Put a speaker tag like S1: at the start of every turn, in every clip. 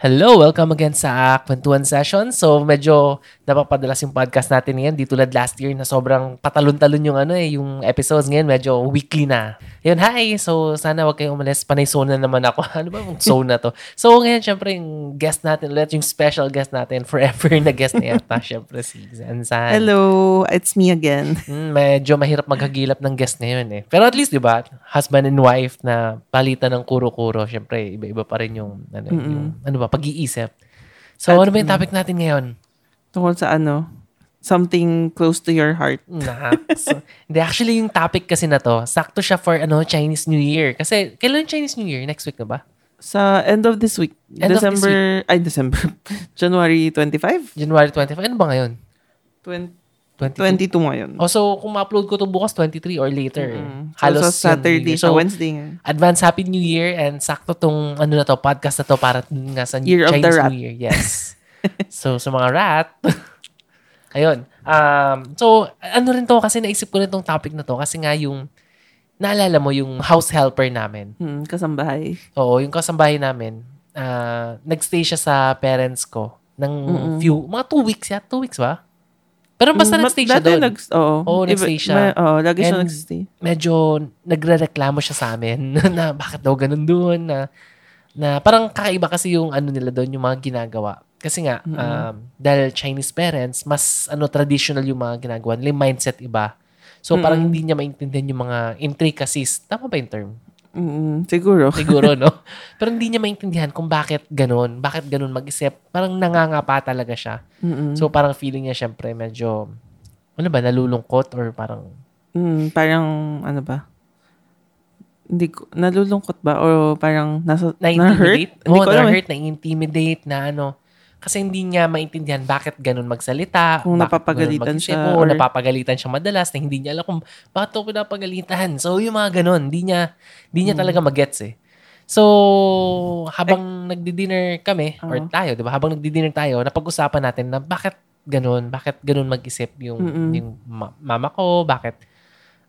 S1: Hello, welcome again sa Kwentuhan Session. So, medyo napapadalas yung podcast natin ngayon. Di tulad last year na sobrang patalon-talon yung ano eh, yung episodes ngayon medyo weekly na. Yun, hi! So, sana wag kayong umalis. Panay zone na naman ako. Ano ba yung zone na to? So, ngayon, syempre, yung guest natin ulit, yung special guest natin, forever na guest na yata, syempre si Zanzan.
S2: Hello, it's me again.
S1: Mm, medyo mahirap maghagilap ng guest ngayon eh. Pero at least, di ba, husband and wife na palitan ng kuro-kuro, syempre, iba-iba pa rin yung, ano, yung, ano ba, pag-iisip. So,
S2: At-
S1: ano ba yung topic natin ngayon?
S2: Tungkol sa ano, something close to your heart.
S1: Naks. Hindi, actually, yung topic kasi na to, sakto siya for ano Chinese New Year. Kasi, kailan Chinese New Year? Next week na ba?
S2: Sa end of this week,
S1: End of this
S2: December, ay December, January 25?
S1: January 25. Ano ba ngayon?
S2: 20,
S1: 22?
S2: 22 ngayon.
S1: Oh, so, kung ma-upload ko to bukas, 23 or later.
S2: Mm.
S1: Halos
S2: so, Saturday, sa
S1: So,
S2: Wednesday nga.
S1: advance Happy New Year and sakto tong ano na to, podcast na to para nga sa
S2: Year of the
S1: Chinese
S2: Rat.
S1: New Year. Yes. so, sa mga rat, ayun. Um, so, ano rin to, kasi naisip ko rin tong topic na to, kasi nga yung, naalala mo yung house helper namin.
S2: Hmm, kasambahay.
S1: Oo, yung kasambahay namin, ah, nagstay siya sa parents ko ng few, mga two weeks ya, two weeks ba? Pero basta
S2: Mm,
S1: nagstay siya doon.
S2: Nags, oo.
S1: Oo, nagstay siya.
S2: ma- Oo, lagi siya
S1: And-
S2: nagstay.
S1: medyo nagre-reklamo siya sa amin na bakit daw ganun doon na na parang kakaiba kasi yung ano nila doon yung mga ginagawa. Kasi nga um, dahil Chinese parents mas ano traditional yung mga ginagawa nila, yung mindset iba. So parang hindi niya maintindihan yung mga intricacies. Tama ba yung term?
S2: Mm, siguro.
S1: Siguro, no? Pero hindi niya maintindihan kung bakit ganun. Bakit ganun mag-isip. Parang nangangapa talaga siya.
S2: Mm-mm.
S1: So parang feeling niya syempre medyo ano ba, nalulungkot or parang
S2: Mm, parang, ano ba? Hindi ko, nalulungkot ba? O parang nasa, na-hurt?
S1: na-intimidate.
S2: Hindi
S1: Oo,
S2: ko alam eh.
S1: na-hurt, na-intimidate, na ano. Kasi hindi niya maintindihan bakit ganun magsalita.
S2: Kung
S1: bakit
S2: napapagalitan siya or-
S1: napapagalitan siya madalas na hindi niya alam kung bakit ako pinapagalitan. So, yung mga ganun, hindi niya, hindi
S2: Hmm.
S1: niya talaga magets eh. So, habang nagdi-dinner kami, or
S2: Oo.
S1: tayo, di ba? Habang nagdi-dinner tayo, napag-usapan natin na bakit ganun, bakit ganun mag-isip yung,
S2: Mm-mm.
S1: yung ma- mama ko, bakit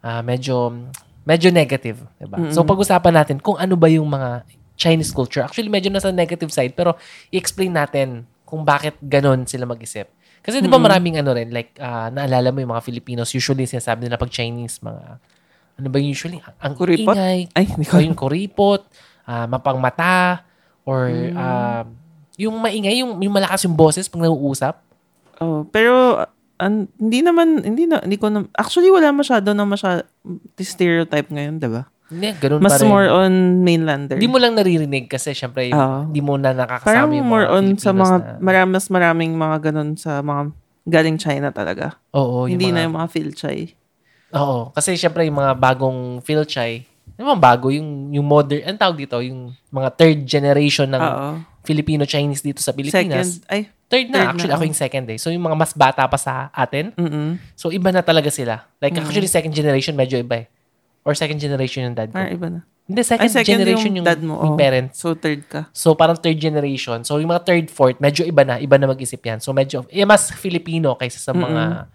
S1: ah, medyo medyo negative, 'di ba? So pag-usapan natin kung ano ba yung mga Chinese culture. Actually medyo nasa negative side pero i-explain natin kung bakit ganun sila mag-isip. Kasi 'di ba maraming ano rin like ah, naalala mo yung mga Filipinos usually sinasabi nila pag Chinese mga ano ba usually ang
S2: Kuripot?
S1: ingay,
S2: Ay, hindi ko
S1: yung kuripot, ah, mapangmata or
S2: Hmm.
S1: ah, yung maingay, yung, yung malakas yung boses pag nauusap.
S2: Oh, pero an, hindi naman hindi na hindi ko na, actually wala masyado na masyado stereotype ngayon, 'di ba?
S1: Hindi, ganun
S2: Mas
S1: pa rin.
S2: more on mainlander.
S1: Hindi mo lang naririnig kasi syempre
S2: Oo.
S1: hindi mo na nakakasama
S2: Parang
S1: yung
S2: more
S1: mga
S2: on sa mga
S1: na,
S2: marami, mas maraming mga ganun sa mga galing China talaga.
S1: Oo, yung
S2: hindi
S1: mga,
S2: na yung mga Philchay.
S1: Oo, kasi syempre yung mga bagong Philchay, yung mga bago, yung, yung modern, ang tawag dito, yung mga third generation ng
S2: Oo.
S1: Filipino-Chinese dito sa Pilipinas.
S2: Second, ay,
S1: Third na,
S2: third na,
S1: actually ako
S2: oo.
S1: yung second eh. So yung mga mas bata pa sa atin,
S2: mm
S1: so iba na talaga sila. Like actually second generation medyo iba eh. Or second generation yung dad ko.
S2: Parang iba na.
S1: Hindi, second,
S2: Ay, second
S1: generation yung,
S2: yung dad mo,
S1: yung
S2: oh.
S1: parents.
S2: So, third ka.
S1: So, parang third generation. So, yung mga third, fourth, medyo iba na. Iba na mag-isip yan. So, medyo, eh, mas Filipino kaysa sa mga,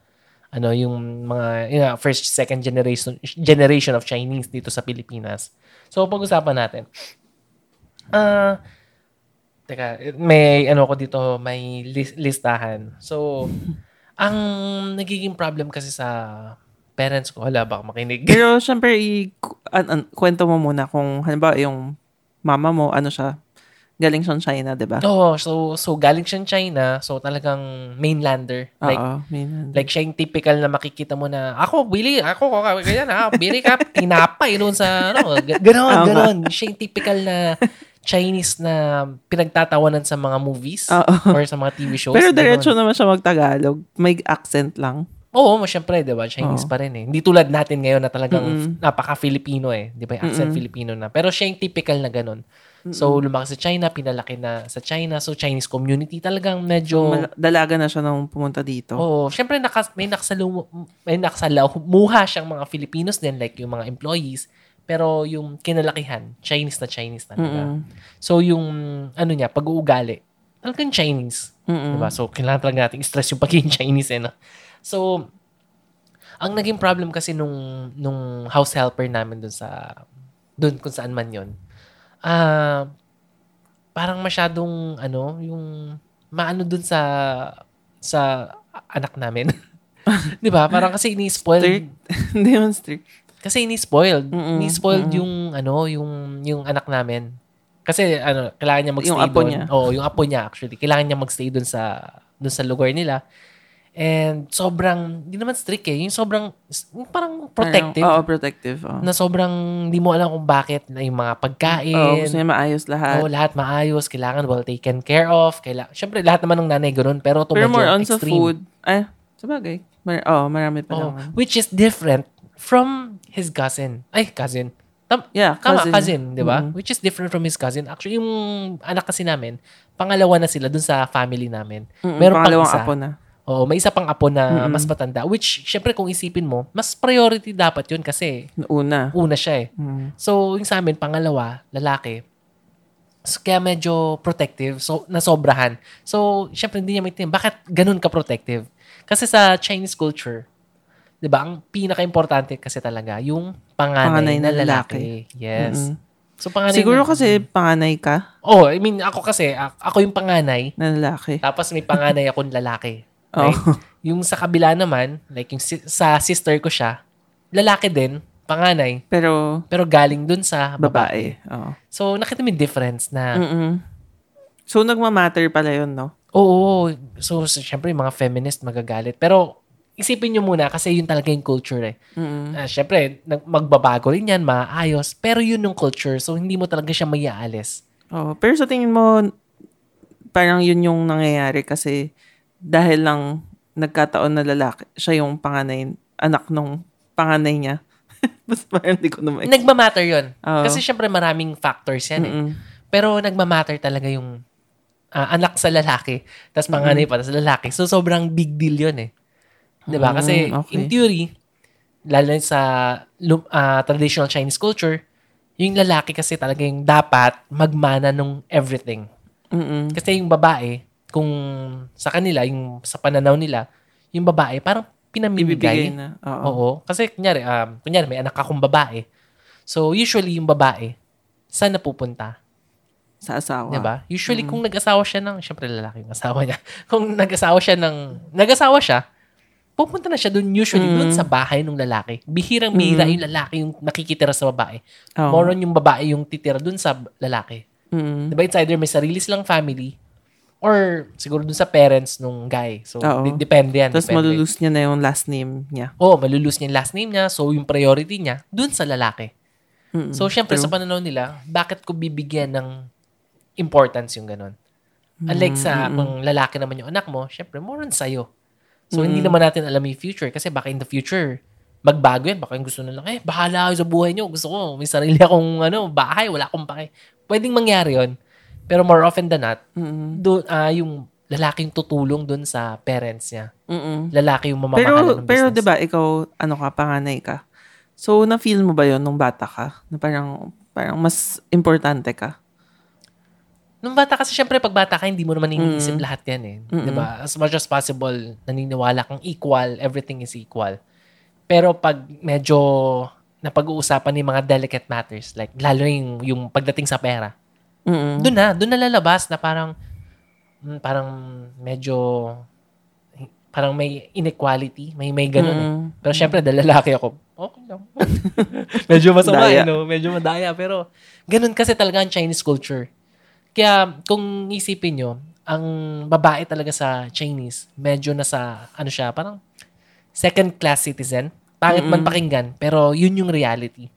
S1: ano, yung mga, nga, first, second generation, generation of Chinese dito sa Pilipinas. So, pag-usapan natin. Ah, teka, may, ano ko dito, may lis- listahan. So, ang nagiging problem kasi sa parents ko, wala baka makinig.
S2: Pero, syempre, i- an, an, kwento mo muna kung, halimbawa, yung mama mo, ano siya, galing siyang China, di ba?
S1: Oo, so so galing siyang China, so talagang mainlander. Like
S2: Oo, mainland.
S1: like siya yung typical na makikita mo na ako bili, ako ako ganyan ha, bili ka tinapay doon sa ano, g- ganon,
S2: Tama.
S1: ganon. Siya yung typical na Chinese na pinagtatawanan sa mga movies
S2: Oo.
S1: or sa mga TV shows.
S2: Pero
S1: ganon.
S2: diretso naman siya mag-Tagalog. May accent lang.
S1: Oo, mo syempre, 'di ba? Chinese
S2: Oo.
S1: pa rin eh. Hindi tulad natin ngayon na talagang
S2: Mm-mm.
S1: napaka-Filipino eh, 'di ba? Yung accent
S2: Mm-mm.
S1: Filipino na. Pero siya yung typical na ganon. So lumaki sa China, pinalaki na sa China, so Chinese community talagang medyo
S2: Mal- Dalaga na siya nung pumunta dito.
S1: Oo, syempre naka, may nakasalu may nakasalaw muha siyang mga Filipinos din like yung mga employees, pero yung kinalakihan, Chinese na Chinese talaga.
S2: Mm-mm.
S1: So yung ano niya, pag-uugali, talagang Chinese.
S2: Mm-mm.
S1: Diba? So kailangan talaga natin stress yung pagiging Chinese eh. No? So ang naging problem kasi nung nung house helper namin dun sa dun kung saan man yon. Ah parang masyadong, ano, yung maano dun sa sa anak namin. 'Di ba? Parang kasi ini-spoil.
S2: Strict. Hindi man strict.
S1: Kasi ini-spoiled.
S2: Mm-mm,
S1: Ini-spoiled
S2: mm-mm.
S1: yung ano, yung yung anak namin. Kasi ano, kailangan niya magstay
S2: Yung apo
S1: doon.
S2: niya.
S1: Oo, yung apo niya actually. Kailangan niya magstay doon sa doon sa lugar nila. And sobrang, hindi naman strict eh. Yung sobrang, yung parang protective.
S2: Parang, Oo, protective. Oo.
S1: na sobrang hindi mo alam kung bakit na yung mga pagkain.
S2: Oo, gusto niya maayos lahat.
S1: Oo, lahat maayos, kailangan well taken care of. Kaila Siyempre, lahat naman ng nanay ganun, pero to
S2: Pero more on sa
S1: extreme.
S2: food. Ay, sabagay. Mar- oh, marami pa
S1: Oo,
S2: naman.
S1: which is different from his cousin. Ay, cousin. Tam-
S2: Yeah,
S1: Tama,
S2: cousin.
S1: cousin, di ba?
S2: Mhm.
S1: Which is different from his cousin. Actually, yung anak kasi namin, pangalawa na sila dun sa family namin.
S2: Mm-mm,
S1: Meron pang isa.
S2: apo na.
S1: Oo, may isa pang apo na
S2: Mm-mm.
S1: mas matanda. Which, syempre, kung isipin mo, mas priority dapat yun kasi
S2: Una.
S1: una siya eh.
S2: Mm.
S1: So, yung sa amin, pangalawa, lalaki. So, kaya medyo protective, so, nasobrahan. So, syempre, hindi niya maintindihan, bakit ganun ka-protective? Kasi sa Chinese culture, di ba, ang pinaka-importante kasi talaga, yung panganay,
S2: Panganay
S1: na
S2: na
S1: lalaki. Yes.
S2: Mm-mm.
S1: So, panganay
S2: Siguro
S1: na,
S2: kasi panganay ka
S1: Oh, I mean, ako kasi, ako yung panganay,
S2: na lalaki.
S1: tapos may panganay akong lalaki.
S2: Oh.
S1: Right? Yung sa kabila naman, like yung si- sa sister ko siya, lalaki din, panganay,
S2: Pero
S1: pero galing dun sa babae.
S2: babae. Oo.
S1: So, nakita mo yung difference na,
S2: Mm-mm. So, nagmamatter pala yun, no?
S1: oo, so, so syempre yung mga feminist magagalit. Pero, isipin nyo muna kasi yun talaga yung culture eh.
S2: Mm-mm.
S1: Ah, syempre, magbabago rin yan, maayos. Pero yun yung culture, so hindi mo talaga siya mayaalis.
S2: Oo. Pero sa tingin mo, parang yun yung nangyayari kasi dahil lang nagkataon na lalaki, siya yung panganay, anak nung panganay niya. Basta parang hindi ko na ma-
S1: Nagmamatter yun.
S2: Oo.
S1: Kasi syempre maraming factors yan eh.
S2: Mm-mm.
S1: Pero nagmamatter talaga yung ah, anak sa lalaki, tapos panganay pa, tapos lalaki. So, sobrang big deal yun eh. 'Di ba Kasi
S2: Mm, okay.
S1: in theory, lalo sa ah, traditional Chinese culture, yung lalaki kasi talaga yung dapat magmana nung everything.
S2: Mm-mm.
S1: Kasi yung babae, kung sa kanila, yung sa pananaw nila, yung babae parang pinamimigay.
S2: Ibibigay na. Oo.
S1: Oo. Kasi kunyari, um, kunyari may anak akong babae. So usually yung babae, saan napupunta?
S2: Sa asawa.
S1: 'Di ba? Usually
S2: Mm.
S1: kung nag-asawa siya ng, syempre lalaki yung asawa niya. Kung nag-asawa siya ng, nag-asawa siya, pupunta na siya doon usually
S2: Mm.
S1: doon sa bahay ng lalaki. Bihirang-bihira yung lalaki yung nakikitira sa babae.
S2: Oo.
S1: More on yung babae yung titira doon sa lalaki.
S2: Mm.
S1: 'Di ba? It's either may sarili silang family or siguro doon sa parents nung guy. So,
S2: Oo.
S1: depende yan.
S2: Tapos
S1: depende.
S2: malulus niya na yung last name niya.
S1: Oo, malulus niya yung last name niya. So, yung priority niya, dun sa lalaki.
S2: Mm-mm.
S1: So, syempre,
S2: True.
S1: sa pananaw nila, bakit ko bibigyan ng importance yung ganun? Unlike sa kung lalaki naman yung anak mo, syempre, more on sa'yo. So, hindi naman natin alam yung future kasi baka in the future, magbago yan. Baka yung gusto na lang, eh, bahala kayo sa buhay nyo. Gusto ko, may sarili akong ano, bahay, wala akong pake. Pwedeng mangyari yon Pero more often than not,
S2: Mm-mm.
S1: doon, ah, yung lalaking tutulong dun sa parents niya.
S2: Mm-mm.
S1: Lalaki yung
S2: Pero,
S1: mamamahala ng
S2: pero
S1: business.
S2: 'di ba ikaw, ano ka, panganay ka. So, na-feel mo ba yon nung bata ka? Na parang, parang mas importante ka?
S1: Nung bata kasi, syempre, pag bata ka, hindi mo naman iniisip
S2: Mm.
S1: lahat yan eh. Di ba? As much as possible, naniniwala kang equal, everything is equal. Pero pag medyo napag-uusapan ni mga delicate matters, like lalo yung, yung pagdating sa pera,
S2: Mm-mm.
S1: doon na, doon na lalabas na parang, mm, parang medyo, parang may inequality, may may ganun eh.
S2: Mm-mm.
S1: Pero syempre, dahil lalaki ako, okay lang. Medyo masama,
S2: Daya.
S1: eh, no? Medyo madaya. Pero, ganun kasi talaga ang Chinese culture. Kaya, kung isipin nyo, ang babae talaga sa Chinese, medyo nasa, ano siya, parang second-class citizen. Pangit man pakinggan, pero yun yung reality.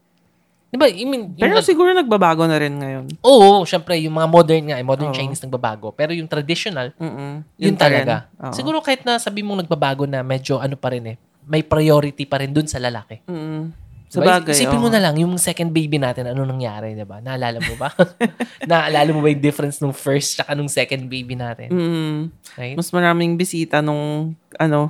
S1: Di ba? I mean, yung,
S2: Pero siguro nagbabago na rin ngayon.
S1: oo, syempre, yung mga modern nga, eh, modern
S2: Oo.
S1: Chinese nagbabago. Pero yung traditional,
S2: Mm-mm.
S1: yun, talaga.
S2: Oo.
S1: Siguro kahit na sabi mong nagbabago na medyo ano pa rin eh, may priority pa rin dun sa lalaki.
S2: Mm-mm. Sa
S1: Diba?
S2: bagay,
S1: Isipin mo
S2: oo.
S1: na lang, yung second baby natin, ano nangyari, di ba? Naalala mo ba? Naalala mo ba yung difference nung first tsaka nung second baby natin?
S2: Mm.
S1: Right?
S2: Mas maraming bisita nung, ano,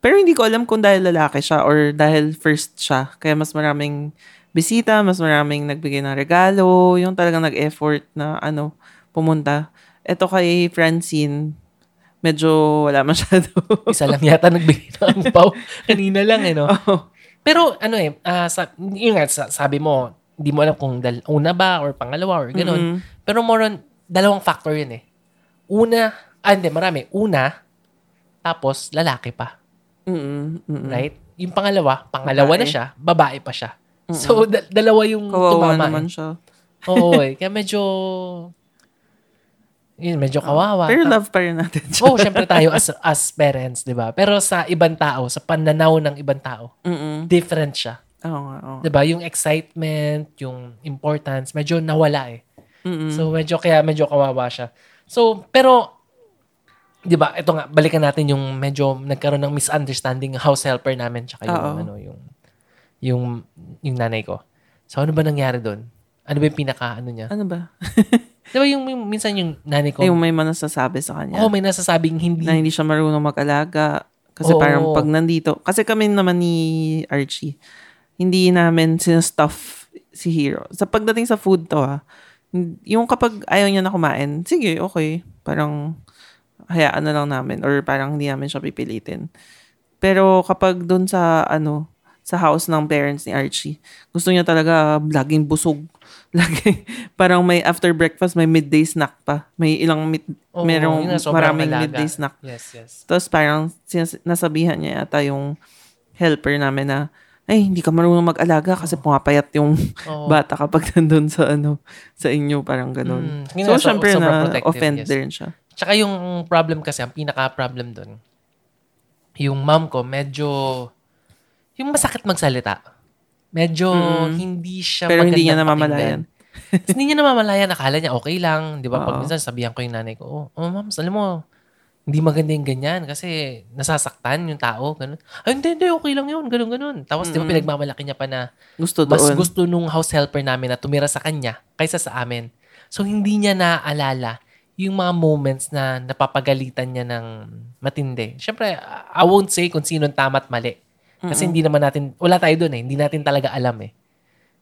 S2: pero hindi ko alam kung dahil lalaki siya or dahil first siya. Kaya mas maraming bisita, mas maraming nagbigay ng regalo, yung talagang nag-effort na, ano, pumunta. Ito kay Francine, medyo wala masyado.
S1: Isa lang yata nagbigay ng pau. Kanina lang eh, no?
S2: Oo.
S1: Pero ano eh, ah, sa, yun nga, sa- sabi mo, hindi mo alam kung dal- una ba or pangalawa or ganun.
S2: Mm-mm.
S1: Pero more on, dalawang factor yun eh. Una, ah, hindi, marami. Una, tapos lalaki pa.
S2: Mm-mm.
S1: Right? Yung pangalawa, pangalawa
S2: Babae.
S1: na siya, babae pa siya. So, da- dalawa yung
S2: Kawawa
S1: tumama.
S2: naman
S1: eh.
S2: siya.
S1: Oo eh. Kaya medyo, yun, medyo kawawa.
S2: Pero
S1: Ta-
S2: love pa rin natin siya.
S1: Oo, syempre tayo as, as parents, di ba? Pero sa ibang tao, sa pananaw ng ibang tao,
S2: Mm-mm.
S1: different siya.
S2: Oo nga, oo.
S1: 'Di ba? Yung excitement, yung importance, medyo nawala eh.
S2: Mm-mm.
S1: So medyo kaya medyo kawawa siya. So pero 'di ba? Ito nga balikan natin yung medyo nagkaroon ng misunderstanding ng house helper namin tsaka yung
S2: Oo.
S1: ano yung yung yung nanay ko. So ano ba nangyari doon? Ano ba yung pinaka ano niya?
S2: Ano ba?
S1: 'Di ba yung, yung minsan yung nanay ko,
S2: Yung may manasasabi sa kanya.
S1: oh, may nasasabing hindi
S2: na hindi siya marunong mag-alaga. Kasi
S1: Oo.
S2: parang pag nandito, kasi kami naman ni Archie, hindi namin sinastuff si Hero. Sa pagdating sa food to ha, yung kapag ayaw niya na kumain, sige, okay. Parang hayaan na lang namin or parang hindi namin siya pipilitin. Pero kapag doon sa ano, sa house ng parents ni Archie, gusto niya talaga laging busog. Lagi, parang may after breakfast, may midday snack pa. May ilang mid,
S1: Oo,
S2: merong maraming
S1: alaga.
S2: midday snack.
S1: Yes, yes.
S2: Tapos parang sinas- nasabihan niya yata yung helper namin na, ay, hindi ka marunong mag-alaga kasi pumapayat yung
S1: Oo.
S2: bata kapag nandun sa ano, sa inyo, parang ganun.
S1: Mm,
S2: so,
S1: so-
S2: syempre na offend
S1: yes.
S2: din siya.
S1: Tsaka yung problem kasi, ang pinaka-problem doon, yung mom ko, medyo, yung masakit magsalita. Medyo
S2: Mm.
S1: hindi siya
S2: Pero hindi niya namamalayan.
S1: Tapos hindi niya namamalayan. Akala niya okay lang. Di ba? Pag minsan sabihan ko yung nanay ko, oh, oh ma'am, alam mo, hindi maganda yung ganyan kasi nasasaktan yung tao. Ganun. Ay, hindi, hindi, okay lang yun. Ganun, ganun. Tapos, di ba,
S2: Mm.
S1: pinagmamalaki niya pa na
S2: Gusto
S1: mas
S2: doon.
S1: gusto nung house helper namin na tumira sa kanya kaysa sa amin. So, hindi niya naaalala yung mga moments na napapagalitan niya ng matindi. Siyempre, I won't say kung sino tama at mali. Kasi hindi naman natin, wala tayo doon eh. Hindi natin talaga alam eh.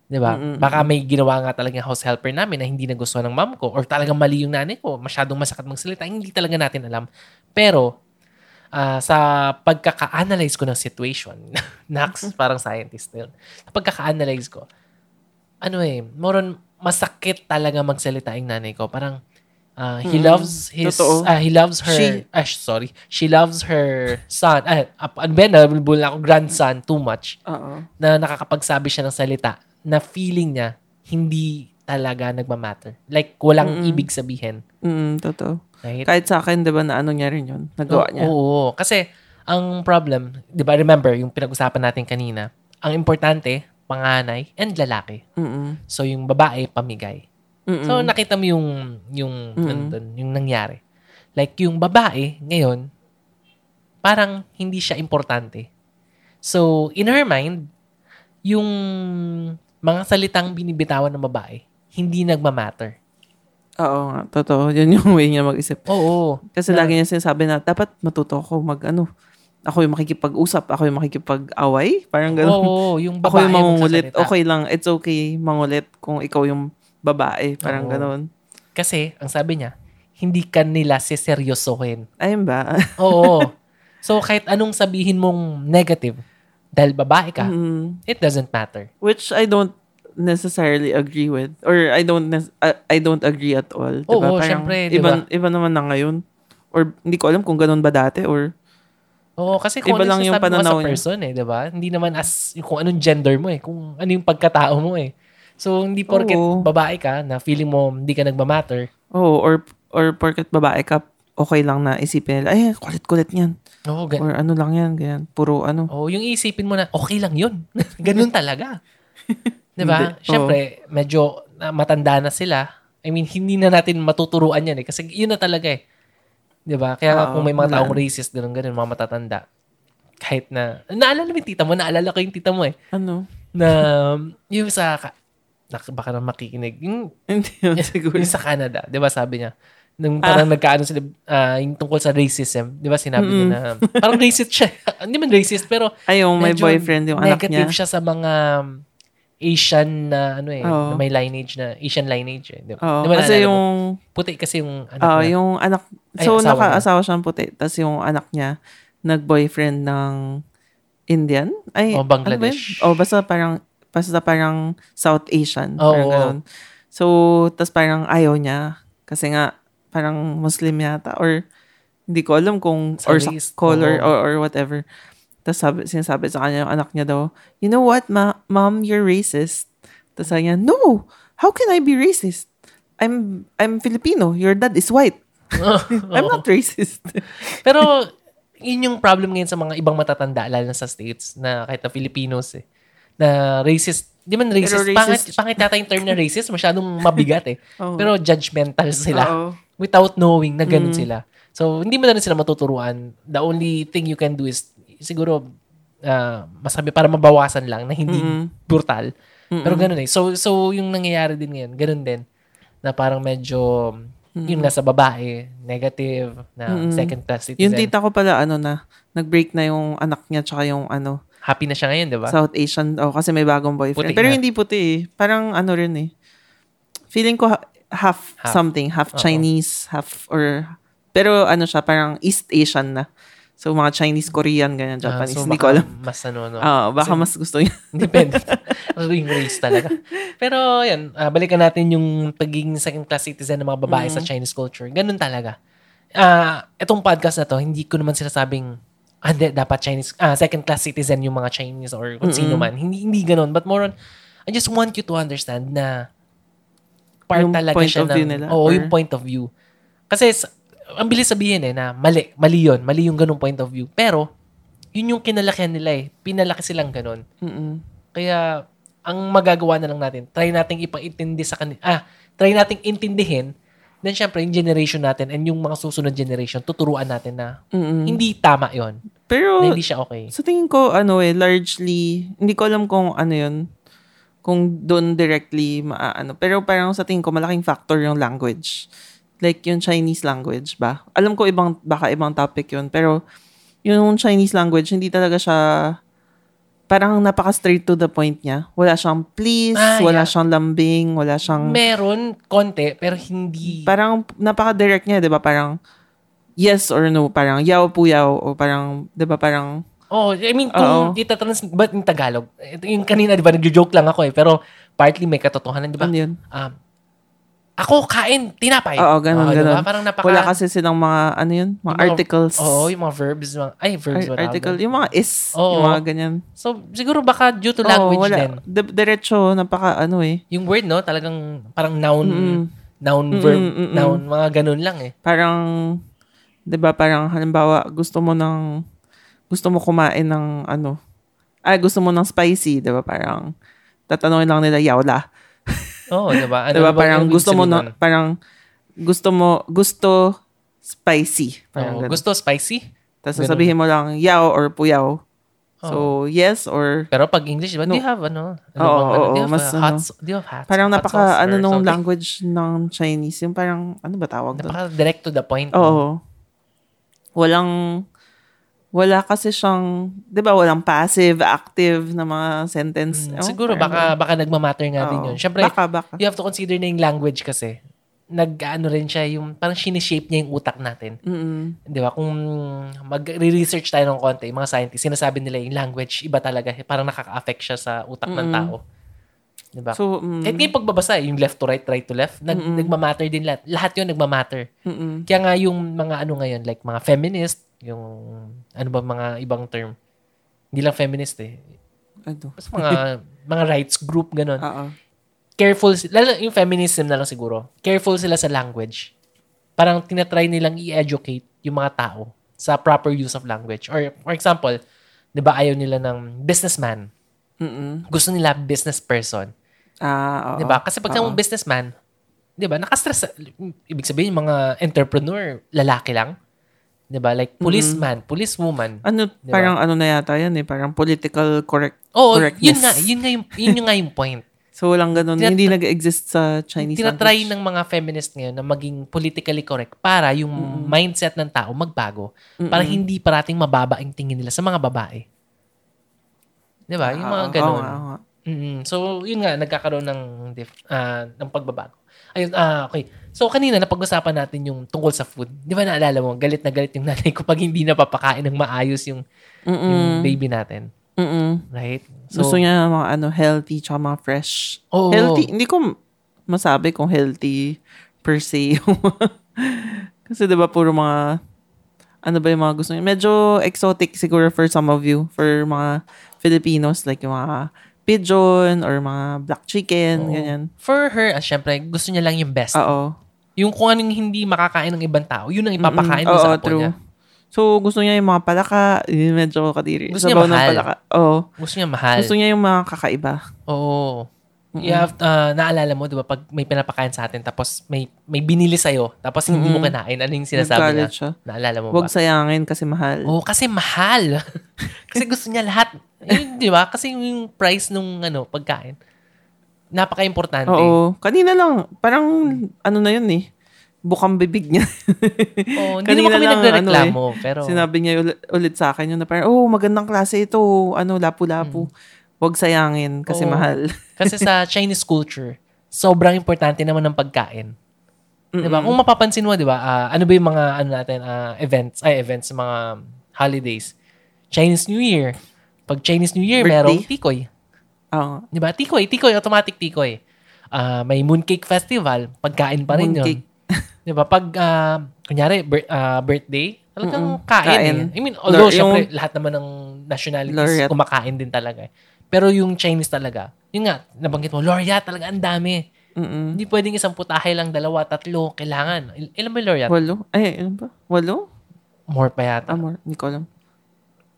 S1: 'Di ba?
S2: Mm-mm.
S1: Baka may ginawa nga talaga house helper namin na hindi nagustuhan ng mom ko or talagang mali yung nanay ko, masyadong masakit magsalita, hindi talaga natin alam. Pero ah, sa pagkaka-analyze ko ng situation, Nax, parang scientist na yun. Sa pagkaka-analyze ko, ano eh, moron masakit talaga magsalita yung nanay ko. Parang ah, he
S2: Mm,
S1: loves his ah, he loves her
S2: She-
S1: ah, sorry, she loves her son. Ah, ano ba yan? Nabulbul na ako grandson too much
S2: Oo.
S1: na nakakapagsabi siya ng salita na feeling niya hindi talaga nagmamatter. Like, walang
S2: Mm-mm.
S1: ibig sabihin.
S2: Mm, totoo.
S1: Right?
S2: Kahit sa akin, di ba, na ano niya rin yun? Nagawa
S1: Oo,
S2: niya.
S1: Oo, Kasi, ang problem, di ba, remember, yung pinag-usapan natin kanina, ang importante, panganay and lalaki.
S2: Mm-mm.
S1: So, yung babae, pamigay.
S2: Mm-mm.
S1: So, nakita mo yung, yung, nandun, yung nangyari. Like, yung babae, ngayon, parang hindi siya importante. So, in her mind, yung mga salitang binibitawan ng babae, hindi nagmamatter.
S2: Oo nga, totoo. Yun yung way niya mag-isip.
S1: Oo.
S2: Kasi
S1: Na-
S2: lagi niya sinasabi na, dapat matuto ako mag, ano, ako yung makikipag-usap, ako yung makikipag-away. Parang gano'n.
S1: Oo, yung
S2: ako
S1: babae
S2: yung mangungulit. Okay lang. It's okay mangulit kung ikaw yung babae. Parang
S1: Oo. Kasi, ang sabi niya, hindi ka nila siseryosohin.
S2: Ayun ba?
S1: Oo. so, kahit anong sabihin mong negative, dahil babae ka,
S2: Mm.
S1: it doesn't matter.
S2: Which I don't necessarily agree with. Or I don't nes- I- don't agree at all. Diba?
S1: Oo,
S2: Parang
S1: syempre,
S2: Iba,
S1: diba?
S2: iba naman na ngayon. Or hindi ko alam kung ganun ba dati or
S1: Oo, kasi kung
S2: Iba
S1: ano
S2: lang
S1: yung sasabi mo
S2: pananaw
S1: sa
S2: niya.
S1: person eh, di ba? Hindi naman as, kung anong gender mo eh, kung ano yung pagkatao mo eh. So, hindi porket
S2: Oo.
S1: babae ka na feeling mo hindi ka nagmamatter.
S2: oh, or or porket babae ka, okay lang na isipin nila, ay, kulit-kulit niyan.
S1: Oo, gan-
S2: Or ano lang yan, ganyan. Puro ano.
S1: Oo, yung isipin mo na, okay lang yun. Ganun talaga. di ba?
S2: Hindi.
S1: Siyempre, medyo na, matanda na sila. I mean, hindi na natin matuturuan yan eh. Kasi yun na talaga eh. Di ba? Kaya nga
S2: Oo,
S1: kung may mga
S2: wala
S1: taong racist, ganun ganun, mga matatanda. Kahit na, naalala mo yung tita mo, naalala ko yung tita mo eh.
S2: Ano?
S1: Na, yung sa, ka- nak- baka na makikinig, yung,
S2: Hindi yun siguro.
S1: yung sa Canada, di ba sabi niya, nung parang nagkaano sila, ah, yung tungkol sa racism, di ba sinabi niya na, parang racist siya. Hindi man racist, pero
S2: Ay, yung may boyfriend yung anak
S1: negative
S2: niya.
S1: siya sa mga um, Asian na ano eh,
S2: Oo.
S1: na may lineage na Asian lineage eh. Di,
S2: Oo,
S1: di ba
S2: kasi
S1: mo?
S2: yung,
S1: puti kasi yung anak
S2: ah,
S1: niya.
S2: yung anak,
S1: Ay,
S2: so
S1: asawa
S2: naka-asawa siyang puti, tapos yung anak niya, nag-boyfriend ng Indian? Ay,
S1: O,
S2: ano ba
S1: Bangladesh.
S2: yun? O, basta parang, basta parang South Asian.
S1: Oo,
S2: parang ganun. So, tapos parang ayaw niya. Kasi nga, parang Muslim yata. Or, hindi ko alam kung,
S1: Sa
S2: or sa color,
S1: oo.
S2: or, or whatever. Tapos sabi, sinasabi sa kanya yung anak niya daw, you know what, ma- mom, you're racist. Tapos sabi niya, no, how can I be racist? I'm I'm Filipino. Your dad is white. I'm not racist.
S1: Pero, yun yung problem ngayon sa mga ibang matatanda, lalo na sa States, na kahit na Filipinos eh, na racist. Di man racist.
S2: Pero
S1: Pangit,
S2: racist-
S1: pangit yata yung term na racist, masyadong mabigat eh.
S2: Oo.
S1: Pero judgmental sila.
S2: Oo.
S1: Without knowing na ganun sila. So, hindi mo na rin sila matuturuan. The only thing you can do is, siguro, ah, masabi, para mabawasan lang na hindi brutal. Pero ganun eh. So, so yung nangyayari din ngayon, ganun din. Na parang medyo, yun nga sa babae, negative, na second class citizen.
S2: yung tita ko pala, ano na, nag-break na yung anak niya tsaka yung ano,
S1: Happy na siya ngayon, di ba?
S2: South Asian. Oh, kasi may bagong boyfriend.
S1: Puti
S2: Pero
S1: na.
S2: hindi puti eh. Parang ano rin eh. Feeling ko ha- half,
S1: Half.
S2: something. Half
S1: Oo.
S2: Chinese, half or... Pero ano siya, parang East Asian na. So, mga Chinese, Korean, ganyan,
S1: Ah,
S2: Japanese.
S1: so
S2: hindi ko alam.
S1: Mas ano, no?
S2: Ah, baka mas gusto niya.
S1: Depende. yung race talaga. Pero, yan. ah, balikan natin yung pagiging second class citizen ng mga babae sa Chinese culture. Ganun talaga. Ah, itong podcast na to, hindi ko naman sinasabing, ah, hindi, dapat Chinese, ah, second class citizen yung mga Chinese or kung sino man. Hindi, hindi ganun. But more on, I just want you to understand na part
S2: Yung
S1: talaga
S2: point
S1: siya
S2: of
S1: ng,
S2: view nila,
S1: Oo,
S2: or-
S1: yung point of view. Kasi, ang bilis sabihin eh, na mali, mali yun. Mali yung ganung point of view. Pero, yun yung kinalakihan nila eh. Pinalaki silang ganun.
S2: Mm-mm.
S1: Kaya, ang magagawa na lang natin, try nating ipaintindi sa kanila, ah, try nating intindihin, then syempre, yung generation natin and yung mga susunod generation, tuturuan natin na
S2: Mm-mm.
S1: hindi tama yon
S2: Pero,
S1: na hindi siya okay.
S2: sa tingin ko, ano eh, largely, hindi ko alam kung ano yun, kung doon directly maaano. Pero parang sa tingin ko, malaking factor yung language. Like yung Chinese language ba? Alam ko ibang, baka ibang topic yun. Pero yung Chinese language, hindi talaga siya, parang napaka straight to the point niya. Wala siyang please,
S1: Ah,
S2: wala
S1: yeah.
S2: siyang lambing, wala siyang,
S1: Meron, konti, pero hindi.
S2: parang napaka-direct niya, di ba? Parang yes or no, parang yaw po yaw, o parang, di ba, parang,
S1: oh, I mean, kung itatrans, ba't yung Tagalog? Ito yung kanina, di ba, nag-joke lang ako eh, pero partly may katotohanan, di ba?
S2: ano yun?
S1: Um, ako, kain, tinapay.
S2: Oo, ganun,
S1: Oh,
S2: ganun.
S1: Parang napaka...
S2: Wala kasi silang mga, ano yun? Mga,
S1: yung
S2: articles.
S1: Oo, yung mga verbs. Mga, ay, verbs.
S2: Ar- article. Yung mga is.
S1: Oo.
S2: Yung mga ganyan.
S1: So, siguro baka due to
S2: Oo,
S1: language
S2: wala.
S1: din.
S2: Di- diretso, napaka ano eh.
S1: Yung word, no? Talagang parang noun,
S2: Mm-mm.
S1: noun, verb,
S2: mm-mm.
S1: noun, mga ganun lang eh.
S2: Parang, di ba parang halimbawa, gusto mo ng, gusto mo kumain ng ano, ay gusto mo ng spicy, di ba parang, tatanungin lang nila, yawla.
S1: Oo, di ba? Ano
S2: di ba parang gusto mo
S1: nun?
S2: parang, gusto mo, gusto spicy. Parang ganun.
S1: gusto spicy?
S2: Tapos
S1: ganun.
S2: sasabihin mo lang, yaw or puyaw. So, yes or
S1: Pero pag English, di ba? Do
S2: No.
S1: you have ano? ano
S2: Oo,
S1: bang ano? do you have
S2: mas
S1: a hot,
S2: ano.
S1: do you have hot,
S2: Parang
S1: hot
S2: napaka,
S1: sauce
S2: ano nung
S1: something?
S2: language ng Chinese. Yung parang, ano ba tawag doon?
S1: Napaka direct to the point.
S2: Oo. Walang, wala kasi siyang, di ba, walang passive, active na mga sentence.
S1: Mm,
S2: ko,
S1: siguro baka baka nagmamatter nga din
S2: Oo.
S1: yun. Syempre,
S2: Baka, baka.
S1: you have to consider na yung language kasi. Nag-ano rin siya, yung parang sinishape niya yung utak natin.
S2: Mm-mm.
S1: Di ba? Kung mag-research tayo ng konti, mga scientists, sinasabi nila yung language, iba talaga. Parang nakaka-affect siya sa utak ng
S2: Mm-mm.
S1: tao. Di ba?
S2: So, mm,
S1: Kahit ngayon pagbabasa, yung left to right, right to left, nag, nagmamatter din lahat. Lahat yun nagmamatter.
S2: mm-mm.
S1: Kaya nga yung mga ano ngayon, like mga feminist, yung ano ba mga ibang term. Hindi lang feminist eh.
S2: ano?
S1: Basta mga mga rights group, ganun.
S2: Oo.
S1: Careful, lalo yung feminism na lang siguro. Careful sila sa language. Parang tinatry nilang i-educate yung mga tao sa proper use of language. Or, for example, di ba ayaw nila ng businessman.
S2: Mm-mm.
S1: Gusto nila business person.
S2: Ah, oo.
S1: Di ba? Kasi pag mong businessman, di ba, nakastress. Ibig sabihin, yung mga entrepreneur, lalaki lang. Di ba? Like, policeman, policewoman.
S2: Ano,
S1: Di ba?
S2: parang ano na yata yan eh. Parang political correct.
S1: Oo,
S2: correctness.
S1: yun nga, yun nga yung, yun yung nga yung point.
S2: So, walang ganun.
S1: Tinat-
S2: hindi nag-exist sa Chinese
S1: Tinatry ng mga feminist ngayon na maging politically correct para yung mindset ng tao magbago. Para hindi parating mababa ang tingin nila sa mga babae. Di ba? Yung mga
S2: Oo,
S1: ganun.
S2: oo oo nga.
S1: Mm, So, yun nga, nagkakaroon ng, dif- ah, ng pagbabago. Ayun, ah, okay. So, kanina, napag-usapan natin yung tungkol sa food. Di ba naalala mo, galit na galit yung nanay ko pag hindi napapakain ng maayos yung, yung baby natin.
S2: Mm-mm.
S1: Right?
S2: Gusto niya mga ano, healthy tsaka mga fresh.
S1: Oo.
S2: Healthy, hindi ko masabi kung healthy per se kasi 'di ba puro mga ano ba yung mga gusto niyo? Medyo exotic siguro for some of you, for mga Filipinos like yung mga pigeon or mga black chicken,
S1: Oo.
S2: ganyan.
S1: For her, ah, syempre, gusto niya lang yung best.
S2: Oo.
S1: Yung kung anong hindi makakain ng ibang tao, yun ang ipapakain mo sa
S2: Oo,
S1: apo
S2: true.
S1: niya.
S2: So, gusto niya yung mga palaka, yun medyo kadiri.
S1: Gusto niya
S2: Sabaw ng
S1: mahal.
S2: palaka. Oo.
S1: Gusto niya mahal.
S2: Gusto niya yung mga kakaiba.
S1: Oo. You have, uh, naalala mo, di ba, pag may pinapakain sa atin, tapos may may binili sa'yo, tapos hindi mo kinain, ano yung sinasabi niya?
S2: Siya.
S1: Naalala mo
S2: Huwag
S1: ba?
S2: sayangin kasi mahal.
S1: Oo, kasi mahal. kasi gusto niya lahat. Yun, di ba? Kasi yung price nung ano, pagkain, napaka-importante.
S2: Oo. Kanina lang, parang ano na yun eh. Bukang bibig niya.
S1: Oo, hindi
S2: Kanina
S1: naman kami
S2: lang,
S1: nagre-reklamo,
S2: ano
S1: pero...
S2: Sinabi niya ulit, ulit sa akin yun na parang, oh, magandang klase ito. Ano, lapu-lapu. Huwag sayangin kasi.
S1: Oo.
S2: mahal.
S1: Kasi sa Chinese culture, sobrang importante naman ng pagkain. 'Di ba? Kung mapapansin mo, 'di ba? ah, ano ba yung mga ano natin ah, events, ay events, mga holidays. Chinese New Year. Pag Chinese New Year,
S2: Birthday?
S1: merong tikoy.
S2: Oo.
S1: 'Di ba? Tikoy, tikoy, automatic tikoy. Ah, may mooncake festival, pagkain pa rin
S2: Mooncake.
S1: 'yun. 'Di ba? Pag ah, kunyari bir- ah, birthday, talagang
S2: Mm-mm.
S1: kain.
S2: Kain.
S1: Eh. I mean, although
S2: Lor-
S1: syempre
S2: yung-
S1: lahat naman ng nationalities
S2: Laureate.
S1: kumakain din talaga. eh. Pero yung Chinese talaga, yun nga, nabanggit mo, laureate talaga ang dami.
S2: Mm-mm.
S1: Hindi pwedeng isang putahe lang, dalawa, tatlo, kailangan. Il- ilan ba yung laureate?
S2: Walo? Ay, ano ba? Walo?
S1: More pa yata.
S2: Amor, hindi ko alam.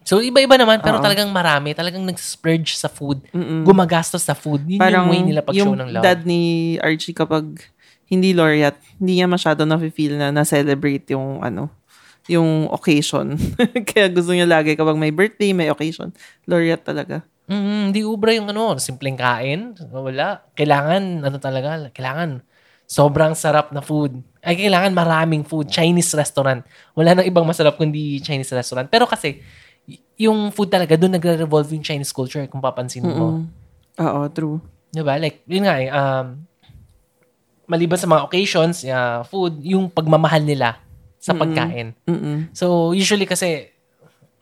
S1: So, iba-iba naman, pero
S2: Oo.
S1: talagang marami. Talagang nag-splurge sa food.
S2: Mm-mm.
S1: Gumagastos sa food. Yun
S2: Parang
S1: yung way nila pag-show
S2: yung
S1: ng love.
S2: dad ni Archie kapag hindi laureate, hindi niya masyado na-feel na na-celebrate yung ano, yung occasion. Kaya gusto niya lagi kapag may birthday, may occasion. Laureate talaga.
S1: Mm, hindi ubra yung ano, simpleng kain. Wala. Kailangan, ano talaga, kailangan sobrang sarap na food. Ay, kailangan maraming food. Chinese restaurant. Wala nang ibang masarap kundi Chinese restaurant. Pero kasi, y- yung food talaga, doon nagre-revolve yung Chinese culture kung papansin mo.
S2: Oo, true.
S1: Diba? Like, yun nga eh, um, maliban sa mga occasions, yeah, food, yung pagmamahal nila sa pagkain.
S2: Mm-mm.
S1: So, usually kasi,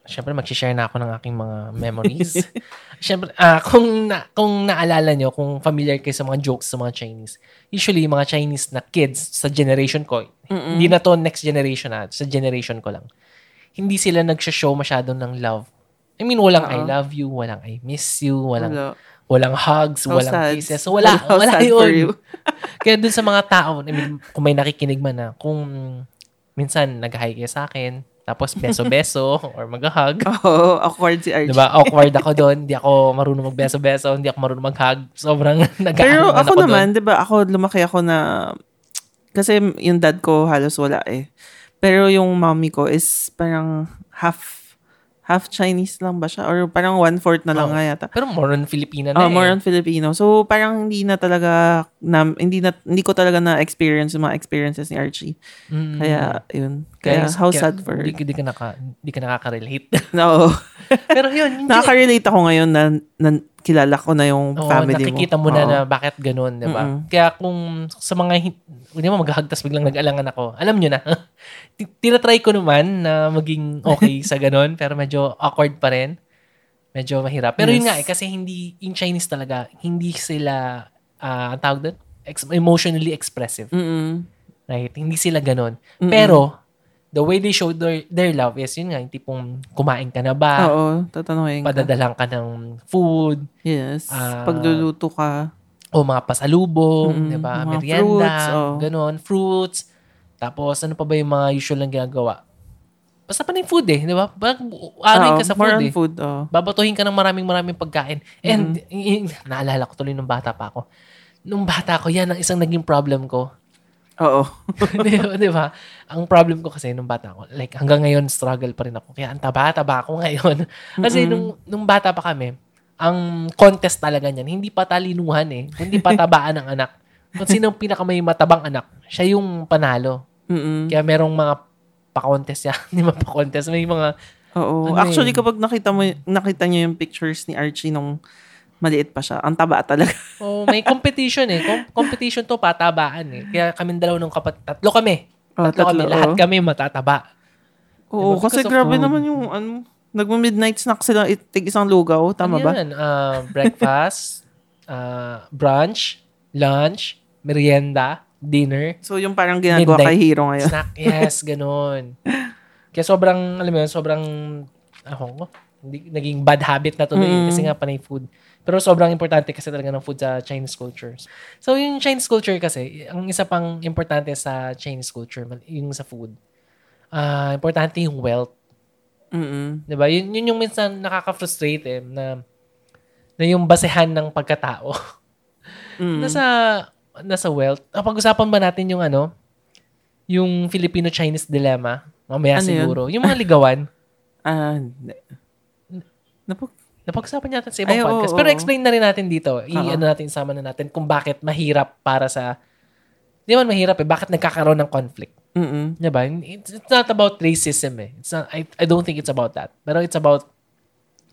S1: syempre mag-share na ako ng aking mga memories. syempre, ah kung, na, kung naalala nyo, kung familiar kayo sa mga jokes sa mga Chinese, usually mga Chinese na kids sa generation ko, hindi na to next generation na, sa generation ko lang, hindi sila nagsha-show masyado ng love. I mean, walang I
S2: Oo.
S1: love you, walang I miss you, walang
S2: Wala.
S1: walang hugs,
S2: How
S1: walang
S2: sad.
S1: kisses. So, wala,
S2: How
S1: wala yun.
S2: you.
S1: Kaya dun sa mga tao, I mean, kung may nakikinig man na, kung minsan nag-hi kayo sa akin, tapos beso-beso or mag-hug.
S2: Oo, awkward si Archie.
S1: Diba? Awkward ako doon. Hindi ako marunong magbeso-beso. Hindi ako marunong mag-hug. Sobrang nag
S2: Pero ako
S1: doon.
S2: naman, 'di ba, ako lumaki ako na kasi yung dad ko halos wala eh. Pero yung mommy ko is parang half half Chinese lang ba siya or parang one-fourth na lang
S1: Oo.
S2: nga yata.
S1: Pero more on Filipina na
S2: Oh,
S1: eh.
S2: more on Filipino. So parang hindi na talaga na, hindi na hindi ko talaga na experience yung mga experiences ni Archie.
S1: Mm.
S2: Kaya yun. Kaya, how
S1: kaya
S2: sad for.
S1: Hindi, hindi ka, naka, hindi ka nakaka-relate.
S2: No.
S1: Pero yun, hindi.
S2: Nakaka-relate ako ngayon na, na kilala ko na yung
S1: Oo,
S2: family mo.
S1: nakikita mo na
S2: Oo.
S1: na bakit ganun, di ba?
S2: Mm-mm.
S1: Kaya kung sa mga, hin- hindi mo maghahagtas biglang nag-alangan ako, alam nyo na. Ti- Tinatry ko naman na maging okay sa ganun, pero medyo awkward pa rin. Medyo mahirap. Pero yun
S2: Yes.
S1: nga eh, kasi hindi, in Chinese talaga, hindi sila, ah, ang tawag doon, ex- emotionally expressive.
S2: Mm-mm.
S1: Right? Hindi sila ganun.
S2: Mm-mm.
S1: Pero, the way they show their, their love is, yun nga, yung tipong kumain ka na ba?
S2: Oo, tatanungin ka.
S1: Padadalang ka ng food,
S2: Yes.
S1: Ah,
S2: Pagluluto ka.
S1: o mga pasalubong,
S2: Mm-mm,
S1: 'di ba? Merienda,
S2: fruits, oh.
S1: ganon, fruits. Tapos ano pa ba yung mga usual lang ginagawa? Basta pa na yung food eh, 'di ba? Pag aray ka sa food eh.
S2: food, oh.
S1: Babatuhin ka ng maraming maraming pagkain. And y- y- naalala ko tuloy nung bata pa ako. Nung bata ko, yan ang isang naging problem ko.
S2: Oo.
S1: di, ba, di ba? Ang problem ko kasi nung bata ko, like hanggang ngayon struggle pa rin ako. Kaya ang taba-taba ako ngayon. kasi nung, nung bata pa kami, ang contest talaga niyan, hindi pa talinuhan eh, kundi patabaan ng anak. Kung sino ang pinakamay matabang anak, siya yung panalo.
S2: Mm-mm.
S1: Kaya merong mga pa-contest yan. Hindi man pa-contest. May mga,
S2: Oo.
S1: Ano
S2: Actually,
S1: eh.
S2: kapag nakita mo, nakita niyo yung pictures ni Archie nung maliit pa siya, ang taba talaga.
S1: oh, may competition eh. Com- competition to, patabaan eh. Kaya kami dalaw ng kapat, tatlo kami.
S2: Oh,
S1: Tatlo, kami.
S2: tatlo,
S1: Lahat kami matataba.
S2: Oo,
S1: Diba?
S2: kasi
S1: Because
S2: grabe naman yung, ano, nagma-midnight snack sila, itig isang lugaw, tama
S1: Ano
S2: ba?
S1: Yan, ah, breakfast, ah, brunch, lunch, merienda, dinner,
S2: So, yung parang ginagawa
S1: Midnight
S2: kay Hero ngayon.
S1: snack, yes, ganun. Kaya sobrang, alam mo yun, sobrang, ako ko, hindi, naging bad habit na tuloy
S2: Mm.
S1: kasi nga panay food. Pero sobrang importante kasi talaga ng food sa Chinese culture. So, yung Chinese culture kasi, ang isa pang importante sa Chinese culture, yung sa food, ah importante yung wealth.
S2: Mm-mm.
S1: 'Di ba? Yun, yun yung minsan nakaka-frustrate eh, na na yung basehan ng pagkatao
S2: Mm.
S1: nasa nasa wealth. Ah, pag-usapan ba natin yung ano, yung Filipino-Chinese dilemma? Mamaya
S2: Ano yun?
S1: siguro. Yung mga ligawan.
S2: Ah, hindi. Napo,
S1: Napag-usapan natin sa ibang
S2: Ay,
S1: podcast.
S2: oo,
S1: Pero
S2: oo.
S1: explain na rin natin dito. I-ano natin, isama na natin kung bakit mahirap para sa... Di man mahirap eh. Bakit nagkakaroon ng conflict?
S2: mm
S1: Diba? It's, it's not about racism eh. It's not, I, I don't think it's about that. Pero it's about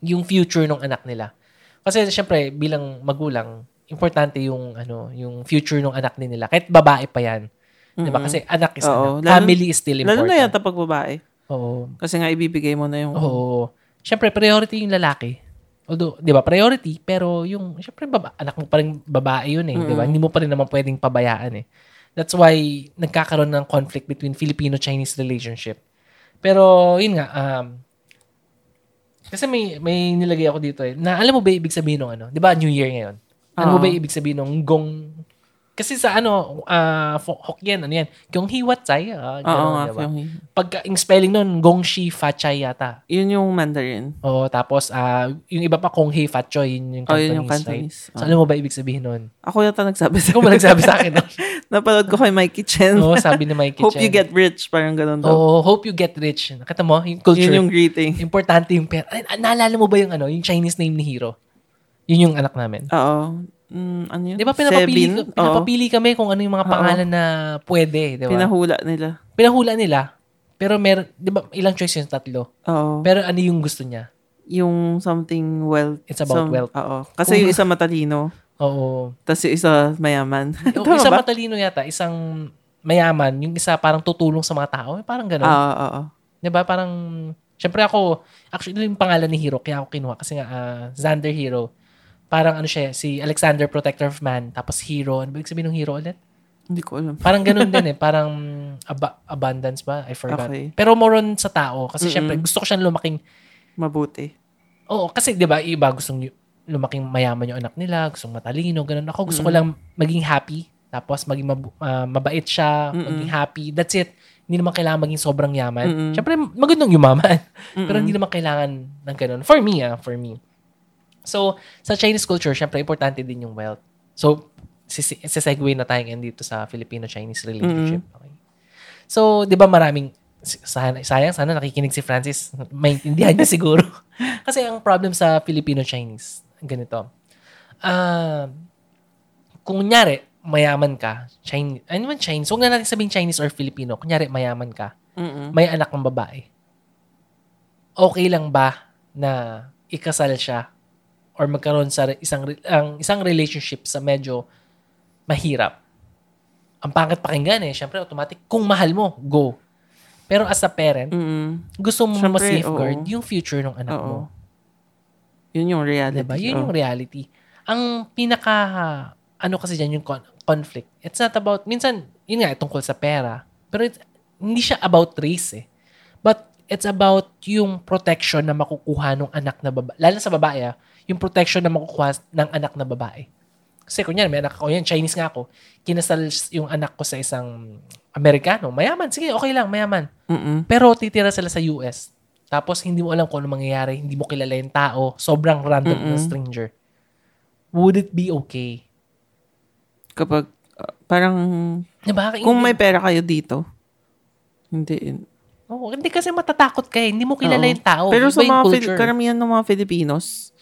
S1: yung future ng anak nila. Kasi syempre, bilang magulang, importante yung ano, yung future ng anak din nila. Kahit babae pa yan. Diba? Kasi anak is
S2: Oo.
S1: anak.
S2: Lalo-
S1: Family is still
S2: Lalo
S1: important.
S2: na yata pag babae.
S1: Oo.
S2: Kasi nga ibibigay mo na yung...
S1: Oo. Syempre, priority yung lalaki. Although, di ba, priority, pero yung, syempre, baba, anak mo pa rin babae yun eh. Di ba? Hindi mo pa rin naman pwedeng pabayaan eh. That's why, nagkakaroon ng conflict between Filipino-Chinese relationship. Pero, yun nga, um, kasi may, may nilagay ako dito eh, na alam mo ba ibig sabihin ng ano? Di ba, New Year ngayon? Ano mo
S2: Oo.
S1: ba yung ibig sabihin ng gong, kasi sa ano, ah, Fo- Hokkien, ano yan? Kyong hiwat chay, ah,
S2: Oo nga.
S1: di ba?
S2: Yung,
S1: Pagka, yung spelling nun, gong shi fa chay yata.
S2: yun yung Mandarin.
S1: Oo, tapos ah yung iba pa kung hey fat choy, yun yung
S2: Oh,
S1: Cantonese,
S2: yun yung
S1: right?
S2: Cantonese.
S1: So, alam mo ba ibig sabihin nun?
S2: Ako yata nagsabi sa
S1: Ikaw ba nagsabi sa akin?
S2: Napanood ko kay Mikey Chen.
S1: Oo, sabi ni Mikey
S2: Hope
S1: Chen.
S2: you get rich. Parang ganun daw.
S1: Oo, hope you get rich. Nakita mo, yung culture.
S2: Yun yung greeting.
S1: Importante yung pera. Ay, naalala mo ba yung ano, yung Chinese name ni Hero? Yun yung anak namin.
S2: Oo. Mm, ano yun?
S1: Di ba pinapapili,
S2: Sebin? Oo.
S1: pinapapili kami kung ano yung mga
S2: Oo.
S1: pangalan na pwede, di ba?
S2: Pinahula nila.
S1: Pinahula nila. Pero meron, di ba, ilang choice yung tatlo?
S2: Oo.
S1: Pero ano yung gusto niya?
S2: yung something wealth.
S1: It's about
S2: some-
S1: wealth.
S2: Oo. Kasi yung isa matalino.
S1: Oo.
S2: Tapos yung isa mayaman.
S1: Yung
S2: Tama
S1: isa
S2: ba?
S1: matalino yata, isang mayaman, yung isa parang tutulong sa mga tao. Eh, Parang gano'n.
S2: Oo, oo.
S1: 'Di ba? Parang Syempre ako, actually yung pangalan ni Hero kaya ako kinuha kasi nga ah, Xander Hero. Parang ano siya, si Alexander Protector of Man, tapos Hero. Ano ba sabihin ng Hero ulit?
S2: Hindi ko alam.
S1: Parang ganun din eh, parang aba- abundance ba? I forgot.
S2: Okay.
S1: Pero more on sa tao kasi syempre gusto ko siyang lumaking
S2: Mabuti.
S1: Oo, kasi 'di ba, iba gustong lumaking mayaman yung anak nila, gustong matalino, ganun. Ako gusto ko lang maging happy, tapos maging mabu- ah, mabait siya, maging happy. That's it. Hindi naman kailangan maging sobrang yaman.
S2: Mm-mm.
S1: Siyempre, magandang yumaman. Pero hindi naman kailangan ng ganun. For me, ah, for me. So, sa Chinese culture, syempre, importante din yung wealth. So, sisegue na tayo ngayon dito sa Filipino-Chinese relationship. Okay. So, di ba maraming, sana, sayang, sana nakikinig si Francis. Maintindihan niya siguro. Kasi ang problem sa Filipino-Chinese, ganito. Ah, kung kunyari, mayaman ka, Chinese, ano man Chinese, huwag na natin sabihin Chinese or Filipino. Kunyari, mayaman ka,
S2: Mm-mm.
S1: may anak ng babae. Okay lang ba na ikasal siya or magkaroon sa isang ang isang relationship sa medyo mahirap? Ang pangit pakinggan eh. Siyempre, automatic. Kung mahal mo, go. Pero as a parent,
S2: Mm-mm.
S1: gusto mo
S2: Siyempre,
S1: ma-safeguard
S2: oo.
S1: yung future ng anak
S2: Oo.
S1: mo.
S2: Yun yung reality.
S1: Diba? Yun
S2: Oo.
S1: yung reality. Ang pinaka, ano kasi dyan yung con- conflict. It's not about, minsan, yun nga, tungkol sa pera. Pero it, hindi siya about race eh. But it's about yung protection na makukuha ng anak na babae. Lalo sa babae ah, yung protection na makukuha ng anak na babae. Kasi kunyari, may anak ako, yan, Chinese nga ako, kinasal yung anak ko sa isang Amerikano, mayaman, sige, okay lang, mayaman.
S2: Mm-mm.
S1: Pero titira sila sa US. Tapos hindi mo alam kung ano mangyayari, hindi mo kilala yung tao, sobrang random na stranger. Would it be okay?
S2: Kapag, uh, parang,
S1: Diba?
S2: kung
S1: Hindi-
S2: may pera kayo dito, hindi.
S1: Oo, hindi kasi matatakot ka eh. Hindi mo kilala
S2: Oo.
S1: yung tao.
S2: Pero
S1: Iba
S2: sa
S1: yung
S2: mga, Fili-
S1: culture.
S2: karamihan ng mga Filipinos,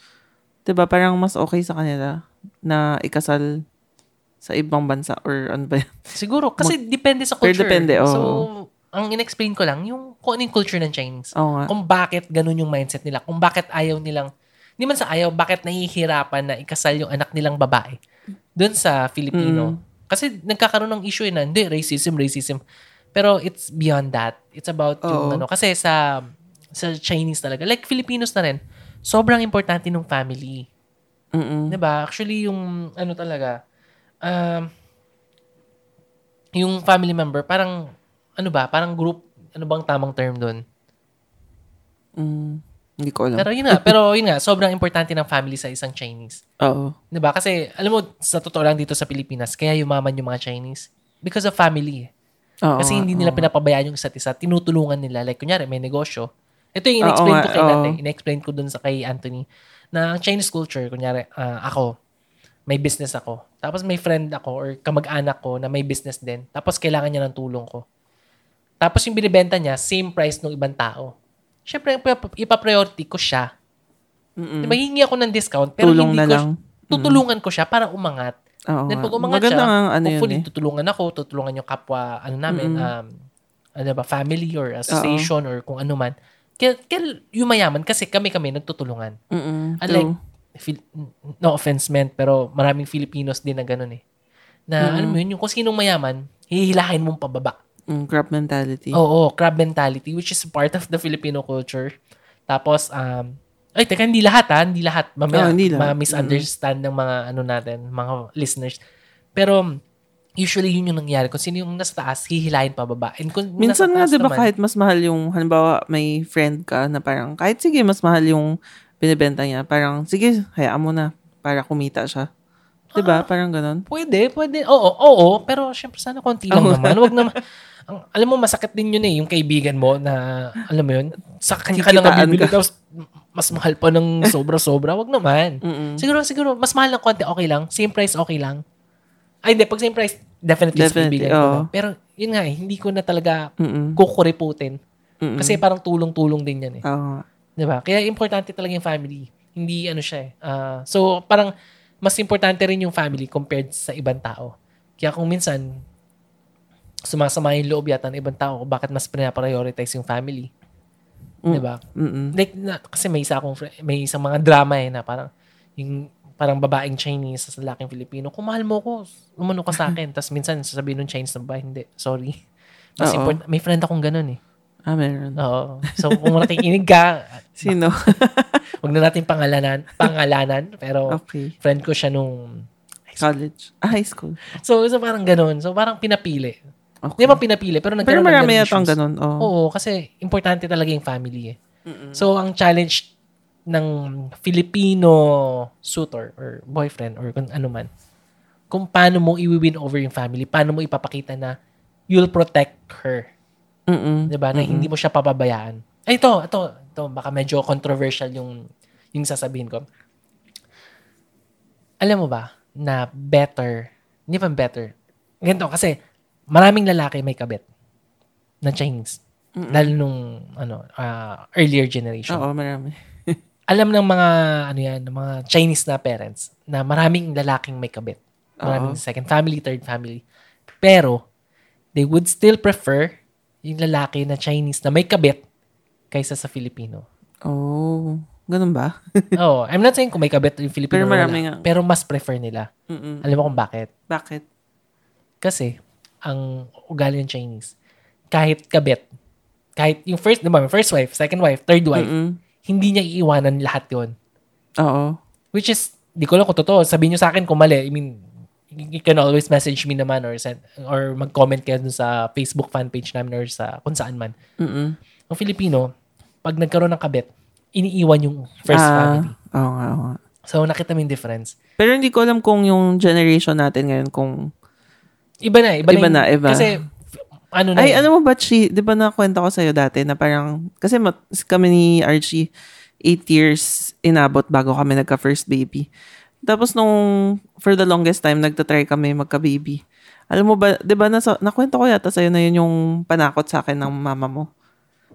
S2: 'di ba parang mas okay sa kanila na ikasal sa ibang bansa or ano ba yan?
S1: Siguro, kasi depende sa culture.
S2: depende, oo.
S1: So, ang in-explain ko lang, yung kung ano yung culture ng Chinese.
S2: Oo nga.
S1: Kung bakit ganun yung mindset nila. Kung bakit ayaw nilang, hindi man sa ayaw, bakit nahihirapan na ikasal yung anak nilang babae. Doon sa Filipino.
S2: Mm.
S1: Kasi nagkakaroon ng issue eh na, hindi, racism, racism. Pero it's beyond that. It's about yung
S2: Oo.
S1: ano, kasi sa sa Chinese talaga, like Filipinos na rin, sobrang importante ng family.
S2: Mm-mm.
S1: 'Di ba? Actually yung ano talaga um yung family member, parang, ano ba, parang group, ano bang tamang term doon?
S2: Mm, hindi ko alam.
S1: Pero yun nga, pero yun nga, sobrang importante ng family sa isang Chinese.
S2: Oo.
S1: 'Di ba? Kasi alam mo sa totoo lang dito sa Pilipinas, kaya yumaman yung mga Chinese because of family.
S2: Oo,
S1: Kasi hindi nila
S2: oo.
S1: pinapabayaan yung isa't isa, tinutulungan nila. Like kunyari may negosyo. Ito yung in-explain
S2: Oo
S1: ko kay. Nate, in-explain ko dun sa kay Anthony na ang Chinese culture, kunyari ah, ako, may business ako. Tapos may friend ako or kamag-anak ko na may business din. Tapos kailangan niya ng tulong ko. Tapos yung binibenta niya, same price ng ibang tao. Siyempre, ipa- ipa-priority ko siya.
S2: Mm-mm.
S1: Diba, hingi ako ng discount, pero
S2: Tulong
S1: hindi
S2: na
S1: ko,
S2: lang.
S1: tutulungan ko siya para umangat.
S2: Oo
S1: Then pag umangat
S2: Maganda
S1: siya,
S2: nga ang ano
S1: hopefully
S2: yun eh.
S1: tutulungan ako, tutulungan yung kapwa, ano namin, um, ano ba, family or association or kung ano man. Kaya, kaya yumayaman kasi kami-kami nagtutulungan.
S2: Mm-mm.
S1: Unlike. Fil- no offense meant, pero maraming Filipinos din na ganun eh. Na, alam mo yun, yung kung sinong mayaman, hihilahin mong pababa.
S2: Mm, crap mentality.
S1: Oo, crab mentality, which is part of the Filipino culture. Tapos, um, ay, teka, hindi lahat ha, hindi lahat. Mamaya,
S2: Oo, hindi lahat.
S1: ma-misunderstand ng mga, ano natin, mga listeners. Pero, usually yun yung nangyayari. Kung sino yung nasa taas, hihilahin pababa. And kung
S2: Minsan nga, di ba, kahit mas mahal yung, halimbawa, may friend ka na parang, kahit sige, mas mahal yung binibenta niya, parang, sige, hayaan mo na, para kumita siya. Di ba? Parang ganun.
S1: Pwede, pwede. Oo, oo, pero syempre sana konti lang naman. Wag naman. Ang, alam mo, masakit din yun eh, yung kaibigan mo na, alam mo yun, sa kanya ka lang
S2: Kikitaan
S1: bibili,
S2: ka.
S1: tapos mas mahal pa ng sobra-sobra. Wag naman.
S2: Mm-mm.
S1: Siguro, siguro, mas mahal ng konti, okay lang. Same price, okay lang. Ay, hindi. Pag same price, definitely,
S2: Definitely, oo.
S1: na. Pero, yun nga eh, hindi ko na talaga
S2: Mm-mm.
S1: kukuriputin.
S2: Mm-mm.
S1: Kasi parang tulong-tulong din yan eh.
S2: Oo nga.
S1: Di ba? Kaya importante talaga yung family. Hindi ano siya eh. Ah, so, parang mas importante rin yung family compared sa ibang tao. Kaya kung minsan, sumasama yung loob yata ng ibang tao, bakit mas prioritize yung family?
S2: Mm.
S1: Di ba?
S2: Mm-mm.
S1: Like, na, kasi may isa akong, may isang mga drama eh na parang, yung parang babaeng Chinese sa lalaking Filipino, kung mahal mo ko, umano ka sa akin. Tapos minsan, sasabihin ng Chinese na babae, hindi, sorry. Mas
S2: Oo.
S1: important, may friend akong ganun eh.
S2: Ah, meron.
S1: Oo. So, kung nakikinig ka,
S2: Sino?
S1: Wag na natin pangalanan, pangalanan, pero
S2: okay.
S1: friend ko siya nung
S2: College. Ah, high school.
S1: So, so parang ganun. So, parang pinapili.
S2: Okay.
S1: Hindi ba pinapili, pero
S2: Pero
S1: nagkaroon
S2: marami
S1: ng
S2: yata ang ganun. Oh.
S1: Oo, kasi importante talaga yung family eh. So, ang challenge ng Filipino suitor or boyfriend or kung ano man, kung paano mo i-win over yung family, paano mo ipapakita na you'll protect her.
S2: Mm-mm.
S1: 'di ba? Na hindi mo siya papabayaan. Ay ito, ito, ito baka medyo controversial yung yung sasabihin ko. Alam mo ba na better, hindi pa better. Ganito kasi maraming lalaki may kabit na Chinese. Lalo nung ano, ah, earlier generation.
S2: Oo, marami.
S1: Alam ng mga ano yan, ng mga Chinese na parents na maraming lalaking may kabit. Maraming second family, third family. Pero they would still prefer yung lalaki na Chinese na may kabit kaysa sa Filipino.
S2: Oh, ganun ba?
S1: oh, I'm not saying kung may kabit yung Filipino
S2: Pero marami nga.
S1: pero mas prefer nila.
S2: Mm-mm.
S1: Alam mo kung bakit?
S2: Bakit?
S1: Kasi ang ugali ng Chinese, kahit kabit, kahit yung first, diba, first wife, second wife, third wife,
S2: Mm-mm.
S1: Hindi niya iiwanan lahat yon
S2: Oo.
S1: Which is, di ko lang kung totoo. Sabihin nyo sa akin kung mali. I mean, you can always message me naman or send, or mag-comment kayo dun sa Facebook fan page namin or sa kung saan man.
S2: Mm-mm.
S1: Ang Filipino, pag nagkaroon ng kabit, iniiwan yung first
S2: Ah,
S1: family.
S2: Oo nga, oo nga.
S1: So, nakita mo yung difference.
S2: Pero hindi ko alam kung yung generation natin ngayon kung...
S1: Iba na, iba,
S2: Iba
S1: na,
S2: na, iba.
S1: Kasi, ano na
S2: Ay, ano mo ba, Chi? Di ba nakwento ko sa'yo dati na parang... Kasi mat, kami ni Archie, eight years inabot bago kami nagka-first baby. Tapos nung, for the longest time, nagtatry kami magka-baby. Alam mo ba, di ba, nasa, nakwento ko yata sa'yo na yun yung panakot sa akin ng mama mo.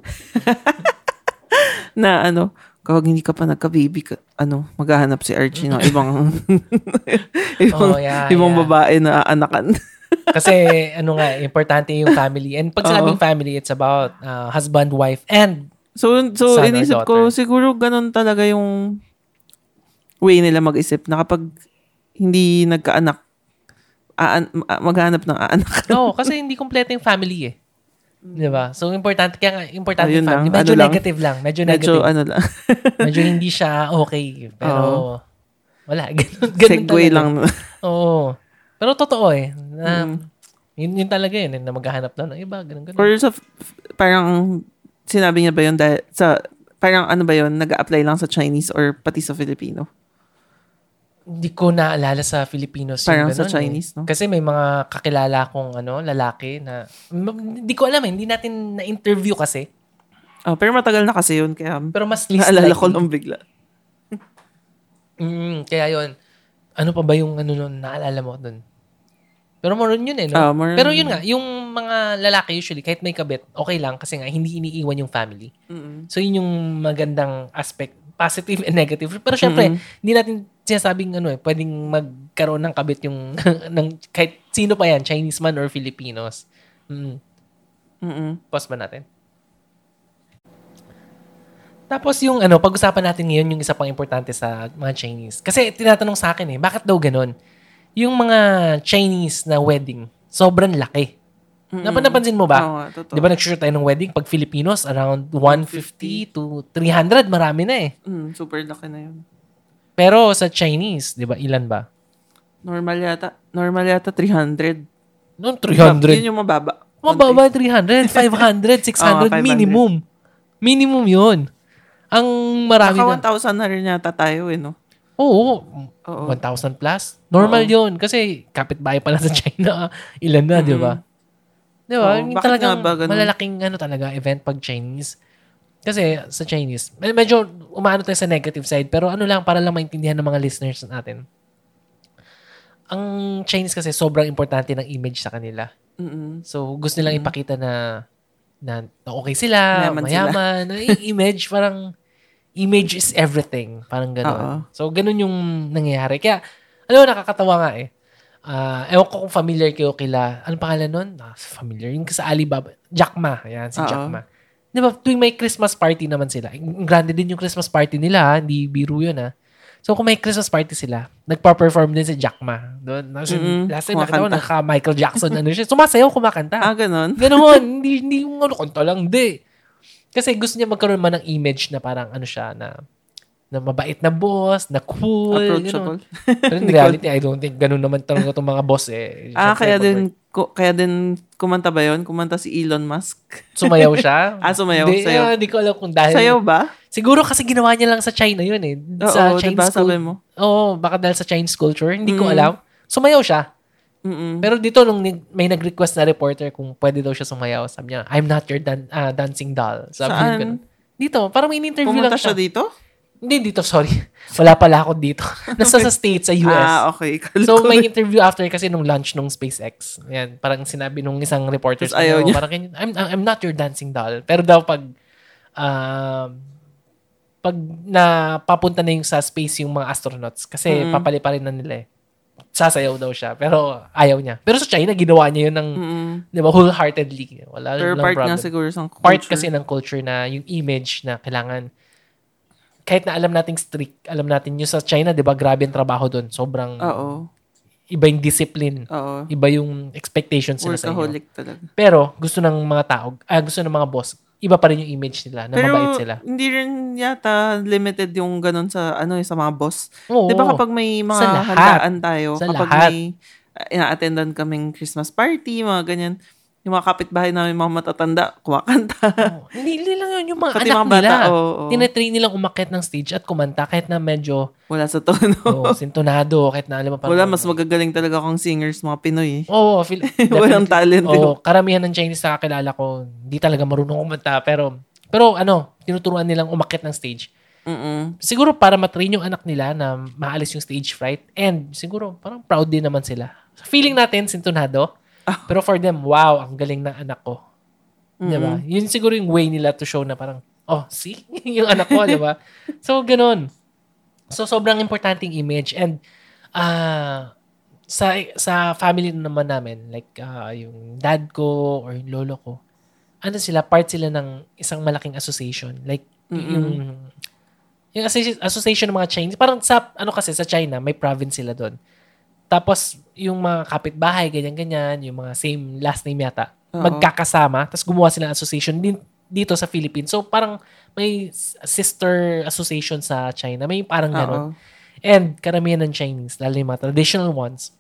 S2: na ano, kapag hindi ka pa nagka-baby, ka, ano, maghahanap si Archie ng ibang, ibang,
S1: Oh, yeah,
S2: ibang
S1: yeah.
S2: babae na anakan.
S1: Kasi, ano nga, importante yung family. And pag sinabing
S2: Oo.
S1: family, it's about uh, husband, wife, and
S2: So, so
S1: Son
S2: inisip ko, siguro ganun talaga yung way nila mag-isip na kapag hindi nagkaanak, aan, ma- maghanap ng aanak.
S1: No, kasi hindi kompleto yung family eh. 'Di ba? So importante kaya nga importante
S2: Ayun
S1: yung family.
S2: lang,
S1: Medyo
S2: ano lang.
S1: negative lang, medyo
S2: Medyo
S1: negative.
S2: ano lang.
S1: Medyo hindi siya okay, pero
S2: Oo.
S1: wala ganun, ganun
S2: Segway
S1: talaga.
S2: lang.
S1: Oo. Pero totoo eh. Na,
S2: Mm.
S1: Yun, yun talaga yun, eh, na maghahanap daw ng iba, ganun, ganun.
S2: Or sa, parang, sinabi niya ba yun dahil, sa, parang ano ba yun, nag apply lang sa Chinese or pati sa Filipino?
S1: Hindi ko naalala sa Filipinos yung
S2: Parang sa
S1: ganun,
S2: Chinese,
S1: eh.
S2: no?
S1: Kasi may mga kakilala kong ano, lalaki na, hindi ko alam eh, hindi natin na-interview kasi.
S2: Oh, pero matagal na kasi yun, kaya
S1: Pero mas least
S2: naalala
S1: likely.
S2: ko lang bigla.
S1: Mm, kaya yun. Ano pa ba yung ano nun, naalala mo dun? Pero more yun eh, no?
S2: Ah, more
S1: Pero
S2: yun.
S1: nga, yung mga lalaki usually, kahit may kabit, okay lang kasi nga, hindi iniiwan yung family.
S2: Mm-mm.
S1: So, yun yung magandang aspect, positive and negative. Pero syempre, hindi natin sinasabing ano eh, pwedeng magkaroon ng kabit yung, ng, kahit sino pa yan, Chinese man or Filipinos. Mm.
S2: Mm-mm.
S1: Pause ba natin? Tapos yung ano, pag-usapan natin ngayon yung isa pang importante sa mga Chinese. Kasi tinatanong sa akin eh, bakit daw ganun? Yung mga Chinese na wedding, sobrang laki. Napa- Napansin mo ba?
S2: Oo totoo.
S1: Di ba nag-shoot tayo ng wedding? Pag Filipinos, around 150 to 300, marami na eh.
S2: Mm, super laki na yun.
S1: Pero sa Chinese, di ba, ilan ba?
S2: Normal yata, normal yata 300.
S1: Noon, 300.
S2: Yun yung mababa.
S1: Mababa 300, 500, 600,
S2: 500.
S1: minimum. Minimum yun. Ang marami na.
S2: Naka 1,000 na rin yata tayo eh, no?
S1: Oo,
S2: Oo.
S1: 1,000 plus. Normal yun. Kasi kapitbahay pa lang sa China. Ilan na, di ba? Di ba?
S2: Oo,
S1: talagang
S2: ba ganun?
S1: malalaking ano talaga, event pag Chinese. Kasi sa Chinese, med- medyo umaano tayo sa negative side, pero ano lang, para lang maintindihan ng mga listeners natin. Ang Chinese kasi sobrang importante ng image sa kanila.
S2: Mm-mm.
S1: So, gusto nilang ipakita na na na okay sila,
S2: Mayaman
S1: mayaman.
S2: sila.
S1: na image, parang image is everything. Parang
S2: Oo.
S1: gano'n. So, ganun yung nangyayari. Kaya, alam mo, nakakatawa nga eh. Ah, ewan ko kung familiar kayo kila, anong pangalan nun? Ah, familiar. Yung sa Alibaba. Jack Ma. Ayan, si
S2: Oo.
S1: Jack Ma. Di ba, tuwing may Christmas party naman sila. Ang Grande din yung Christmas party nila, ha? hindi biro yun ha. So, kung may Christmas party sila, nagpa-perform din si Jack Ma. Doon, last
S2: Mm-mm.
S1: last time nakita ko, naka Michael Jackson, ano siya. Sumasayaw, kumakanta.
S2: Ah, ganun?
S1: Ganon. hindi, hindi yung ano, kanta lang. Hindi. Kasi gusto niya magkaroon man ng image na parang ano siya, na na mabait na boss, na cool.
S2: Approachable.
S1: Pero in reality, I don't think ganun naman talaga itong mga boss eh.
S2: Ah, kaya din, ko, kaya din kumanta ba yun? Kumanta si Elon Musk.
S1: Sumayaw siya.
S2: Ah, sumayaw,
S1: Hindi,
S2: sayaw.
S1: ah, hindi ko alam kung dahil.
S2: Sayaw ba?
S1: Siguro kasi ginawa niya lang sa China yun eh.
S2: Oo,
S1: sa
S2: diba
S1: Chinese
S2: sabi
S1: cul-
S2: mo?
S1: Oo, baka dahil sa Chinese culture. Hindi ko
S2: Mm.
S1: alam. Sumayaw siya.
S2: Mm-mm.
S1: Pero dito, nung may nag-request na reporter kung pwede daw siya sumayaw, sabi niya, I'm not your dan- ah, dancing doll. Sabi niya
S2: Saan?
S1: ganun. Dito, parang may in-interview
S2: Pumunta
S1: lang
S2: siya
S1: siya.
S2: dito?
S1: Hindi dito, sorry. Wala pala ako dito. Nasa sa States, sa US.
S2: Ah, okay. Kala
S1: So,
S2: ko-
S1: may interview after kasi nung launch nung SpaceX. Yan, parang sinabi nung isang reporter,
S2: Tapos ayaw
S1: "Oh,
S2: niya."
S1: parang, ganyan, I'm, I'm not your dancing doll. Pero daw pag, um, pag na papunta na yung sa space yung mga astronauts, kasi
S2: Mm-mm.
S1: papaliparin na nila eh. Sasayaw daw siya, pero ayaw niya. Pero sa China, ginawa niya yun ng,
S2: Mm-mm.
S1: di ba, wholeheartedly. Wala
S2: Pero
S1: lang
S2: part
S1: problem
S2: nga siguro sa culture.
S1: part kasi ng culture na yung image na kailangan kahit na alam nating strict, alam natin yung sa China, 'di ba, grabe ang trabaho doon. Sobrang
S2: Oo.
S1: iba yung discipline,
S2: Oo.
S1: iba yung expectations nila sa inyo.
S2: Talaga.
S1: Pero gusto ng mga tao, ah, gusto ng mga boss, iba pa rin yung image nila na
S2: Pero
S1: mabait sila.
S2: hindi rin yata limited yung ganun sa ano eh, sa mga boss.
S1: Oo.
S2: 'Di ba kapag may mga
S1: Sa lahat.
S2: handaan tayo,
S1: Sa
S2: kapag
S1: lahat.
S2: may uh, ina-attendan kaming Christmas party, mga ganyan, yung mga kapitbahay namin, mga matatanda, kumakanta.
S1: Oo. hindi, hindi lang yun, yung mga
S2: Pati
S1: anak
S2: mga bata,
S1: nila.
S2: oo, oo.
S1: Tinatrain nilang umakyat ng stage at kumanta kahit na medyo
S2: Wala sa tono.
S1: oh, sintonado, kahit na alam mo
S2: Wala, mas magagaling talaga akong singers, mga Pinoy.
S1: Oo, feel,
S2: Walang talent. eh.
S1: Oo, karamihan ng Chinese na kakilala ko, hindi talaga marunong kumanta. Pero, pero ano, tinuturuan nilang umakit ng stage.
S2: Mm-mm.
S1: Siguro para matrain yung anak nila na maalis yung stage fright. And siguro, parang proud din naman sila. Feeling natin, sintonado. Pero for them, wow, ang galing ng anak ko. Di ba? Yun siguro yung way nila to show na parang, oh, see? yung anak ko, di ba? So, ganun. So, sobrang importante yung image. And, ah, sa sa family naman namin, like ah, yung dad ko or yung lolo ko, ano sila, part sila ng isang malaking association. Like, y- yung yung associ- association ng mga Chinese, parang sa, ano kasi, sa China, may province sila doon. Tapos, yung mga kapitbahay, ganyan-ganyan, yung mga same last name yata,
S2: Oo.
S1: magkakasama, tapos gumawa sila ng association din dito sa Philippines. So, parang may sister association sa China. May parang gano'n.
S2: Oo.
S1: And karamihan ng Chinese, lalo yung mga traditional ones,